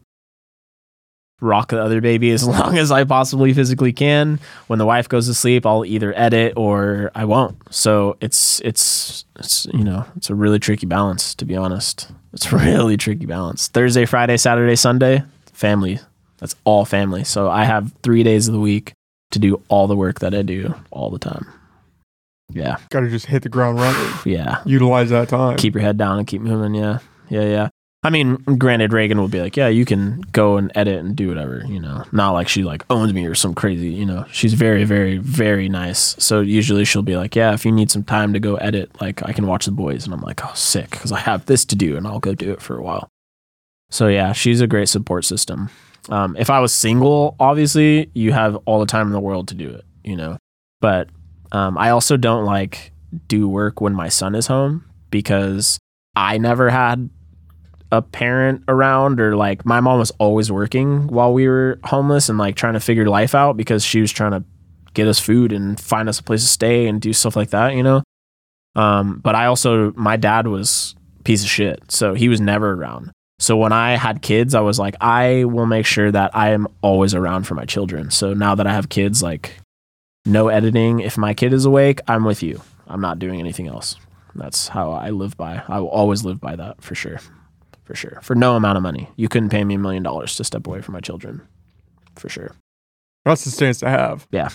rock the other baby as long as I possibly physically can. When the wife goes to sleep, I'll either edit or I won't. So it's, it's, it's, you know, it's a really tricky balance, to be honest. It's really tricky balance. Thursday, Friday, Saturday, Sunday, family that's all family. So I have three days of the week to do all the work that I do all the time. Yeah. Got to just hit the ground running. Yeah. Utilize that time. Keep your head down and keep moving. Yeah. Yeah. Yeah. I mean, granted, Reagan will be like, yeah, you can go and edit and do whatever, you know, not like she like owns me or some crazy, you know, she's very, very, very nice. So usually she'll be like, yeah, if you need some time to go edit, like I can watch the boys. And I'm like, oh, sick. Cause I have this to do and I'll go do it for a while. So yeah, she's a great support system. Um, if I was single, obviously you have all the time in the world to do it, you know. But um, I also don't like do work when my son is home because I never had a parent around or like my mom was always working while we were homeless and like trying to figure life out because she was trying to get us food and find us a place to stay and do stuff like that, you know. Um, but I also my dad was piece of shit, so he was never around. So when I had kids, I was like, I will make sure that I am always around for my children. So now that I have kids, like no editing. If my kid is awake, I'm with you. I'm not doing anything else. That's how I live by. I will always live by that for sure. For sure. For no amount of money. You couldn't pay me a million dollars to step away from my children. For sure. That's the stance to have. Yeah.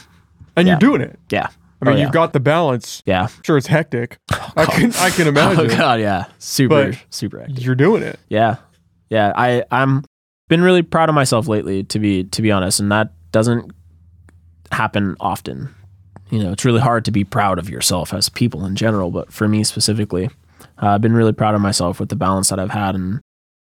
And Yeah. you're doing it. Yeah. I mean, Oh, yeah. you've got the balance. Yeah. Sure, it's hectic. Oh, I can I can imagine. Oh god, yeah. Super super active. You're doing it. Yeah. Yeah. I, I'm been really proud of myself lately to be to be honest. And that doesn't happen often. You know, it's really hard to be proud of yourself as people in general, but for me specifically, uh, I've been really proud of myself with the balance that I've had and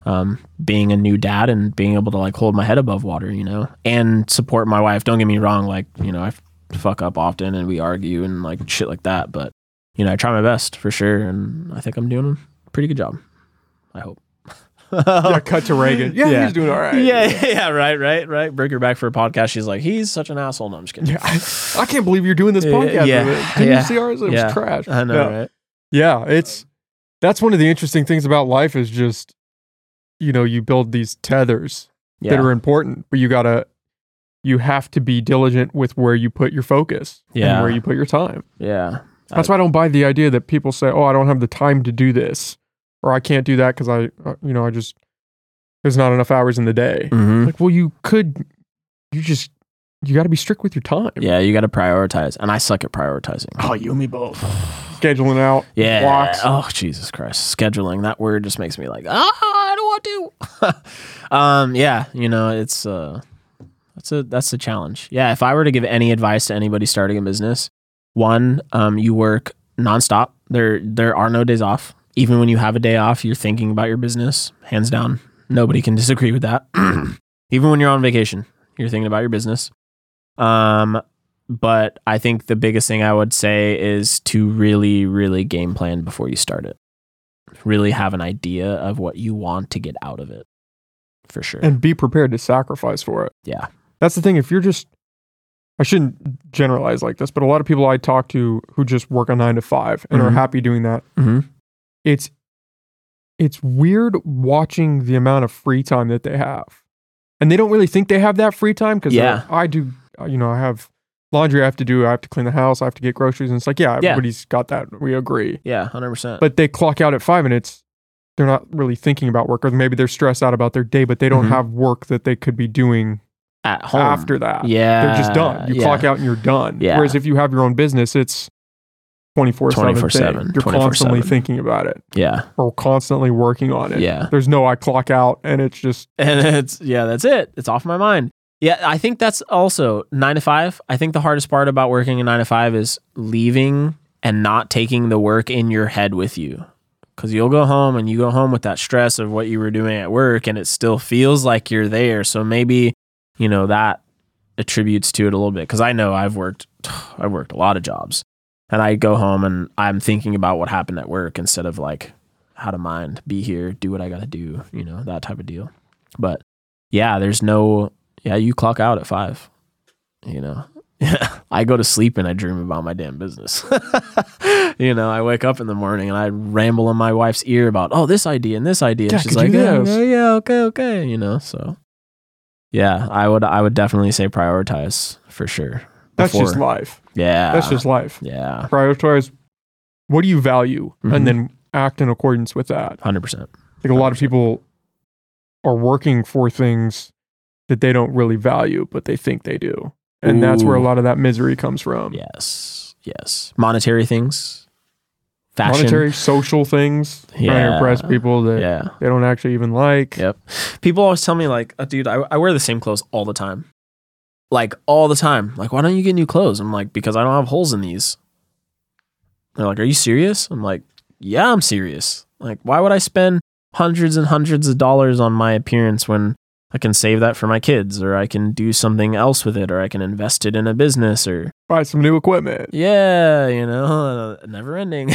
um, being a new dad and being able to like hold my head above water, you know, and support my wife. Don't get me wrong, like, you know, I fuck up often and we argue and like shit like that, but you know, I try my best for sure. And I think I'm doing a pretty good job. I hope. Yeah, cut to Reagan. Yeah, Yeah. he's doing all right. Yeah, yeah, yeah, right, right, right. Bring her back for a podcast. She's like, he's such an asshole. No, I'm just kidding. Yeah, I, I can't believe you're doing this podcast. yeah, with it. Didn't yeah, you see ours? It was trash. I know, yeah. right? Yeah, it's that's one of the interesting things about life is just you know you build these tethers that are important, but you gotta you have to be diligent with where you put your focus Yeah. and where you put your time. yeah, That's why I don't buy the idea that people say, "Oh, I don't have the time to do this," or "I can't do that because I, uh, you know, I just there's not enough hours in the day." hmm Like, well, you could you just you got to be strict with your time. Yeah, you got to prioritize, and I suck at prioritizing. Oh, you and me both. Scheduling out. Yeah. Blocks. Oh Jesus Christ. Scheduling. That word just makes me like, ah, I don't want to. um, yeah, you know, it's uh that's a that's a challenge. Yeah, if I were to give any advice to anybody starting a business, one, um, you work nonstop. There there are no days off. Even when you have a day off, you're thinking about your business, hands down. Nobody can disagree with that. Even when you're on vacation, you're thinking about your business. Um, but I think the biggest thing I would say is to really, really game plan before you start it. Really have an idea of what you want to get out of it. For sure. And be prepared to sacrifice for it. yeah. That's the thing. If you're just, I shouldn't generalize like this, but a lot of people I talk to who just work a nine to five and are Mhm. happy doing that, hmm it's it's weird watching the amount of free time that they have, and they don't really think they have that free time because Yeah. I do. uh, You know, I have laundry I have to do. I have to clean the house. I have to get groceries, and it's like, yeah, Yeah. everybody's got that. We agree, Yeah, hundred percent. but they clock out at five, and it's they're not really thinking about work, or maybe they're stressed out about their day, but they don't Mhm. have work that they could be doing At home. after that. Yeah. they're just done. You yeah. clock out and you're done. Yeah. Whereas if you have your own business, it's 24 7. 24/7, You're constantly 24/7. thinking about it Yeah. or constantly working on it. Yeah. There's no I clock out and it's just, And it's yeah, that's it. It's off my mind. Yeah, I think that's also nine to five. I think the hardest part about working a nine to five is leaving and not taking the work in your head with you. Cause you'll go home and you go home with that stress of what you were doing at work and it still feels like you're there. So maybe, you know, that attributes to it a little bit. Cause I know I've worked I've worked a lot of jobs. And I go home and I'm thinking about what happened at work instead of like how to mind, be here, do what I gotta do, you know, that type of deal. But yeah, there's no yeah, you clock out at five. You know. I go to sleep and I dream about my damn business. you know, I wake up in the morning and I ramble in my wife's ear about, oh, this idea and this idea. Yeah, she's like, yeah, this. Oh, yeah, yeah, okay, okay. You know, so yeah, I would I would definitely say prioritize for sure. That's just life. yeah. That's just life. yeah, Prioritize what do you value Mhm. and then act in accordance with that. hundred percent. Like a lot of people are working for things that they don't really value, but they think they do. And that's where a lot of that misery comes from. Yes, yes. Monetary things, fashion. Monetary, social things, trying to impress people that Yeah. they don't actually even like. Yep. People always tell me like, uh, dude, I, I wear the same clothes all the time. Like all the time. Like, why don't you get new clothes? I'm like, because I don't have holes in these. They're like, are you serious? I'm like, yeah, I'm serious. Like, why would I spend hundreds and hundreds of dollars on my appearance when I can save that for my kids or I can do something else with it or I can invest it in a business or Buy some new equipment. yeah, you know, never ending.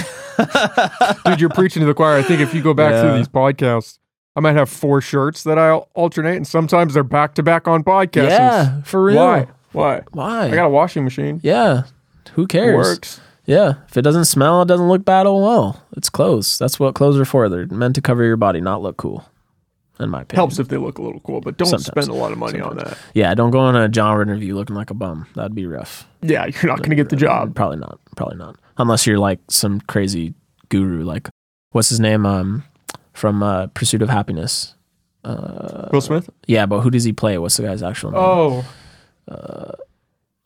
Dude, you're preaching to the choir. I think if you go back through these podcasts, I might have four shirts that I alternate, and sometimes they're back to back on podcasts. Yeah, for real. Why? Why? Why? I got a washing machine. yeah. Who It cares? works. Yeah, if it doesn't smell, it doesn't look bad. Oh well, it's clothes. That's what clothes are for. They're meant to cover your body, not look cool. In my opinion, Helps if they look a little cool, but don't Sometimes. spend a lot of money on that. Yeah, don't go on a job interview looking like a bum. That'd be rough. Yeah, you're not going to get the job. Probably not. Probably not. Unless you're like some crazy guru, like what's his name? Um, from uh, Pursuit of Happiness. Uh, Will Smith? yeah, but who does he play? What's the guy's actual name? Oh,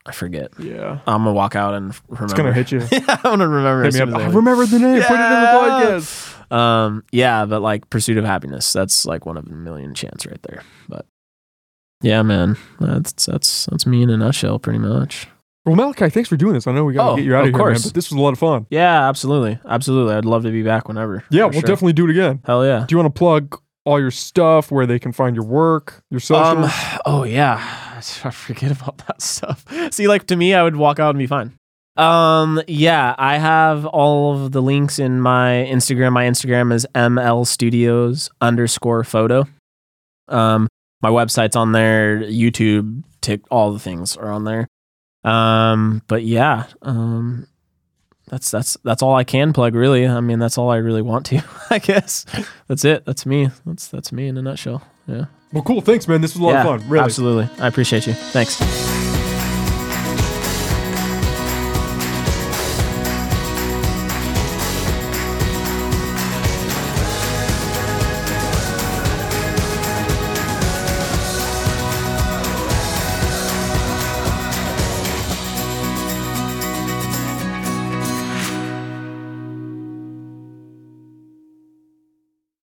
I forget. yeah. I'm gonna walk out and remember. It's going to hit you. Yeah, I'm gonna remember. As me soon up. as I I leave. remember the name. Put it in the podcast. Um, yeah, but like Pursuit of Happiness, that's like one of a million chance right there. But yeah, man, that's that's that's me in a nutshell, pretty much. Well, Malachi, thanks for doing this. I know we got to Oh, get you out of, of here, man, course. but this was a lot of fun. Yeah, absolutely, absolutely. I'd love to be back whenever. Yeah, we'll sure. definitely do it again. Hell yeah. Do you want to plug all your stuff, where they can find your work, your socials? Um, oh yeah, I forget about that stuff. See, like to me, I would walk out and be fine. Um, yeah, I have all of the links in my Instagram. My Instagram is ml studios underscore photo. Um, my website's on there. YouTube, Tik, all the things are on there. Um, but yeah, um, that's that's that's all I can plug. Really, I mean, that's all I really want to. I guess that's it. That's me. That's that's me in a nutshell. Yeah. well, cool. Thanks, man. This was a lot Yeah, of fun. Really. Absolutely. I appreciate you. Thanks.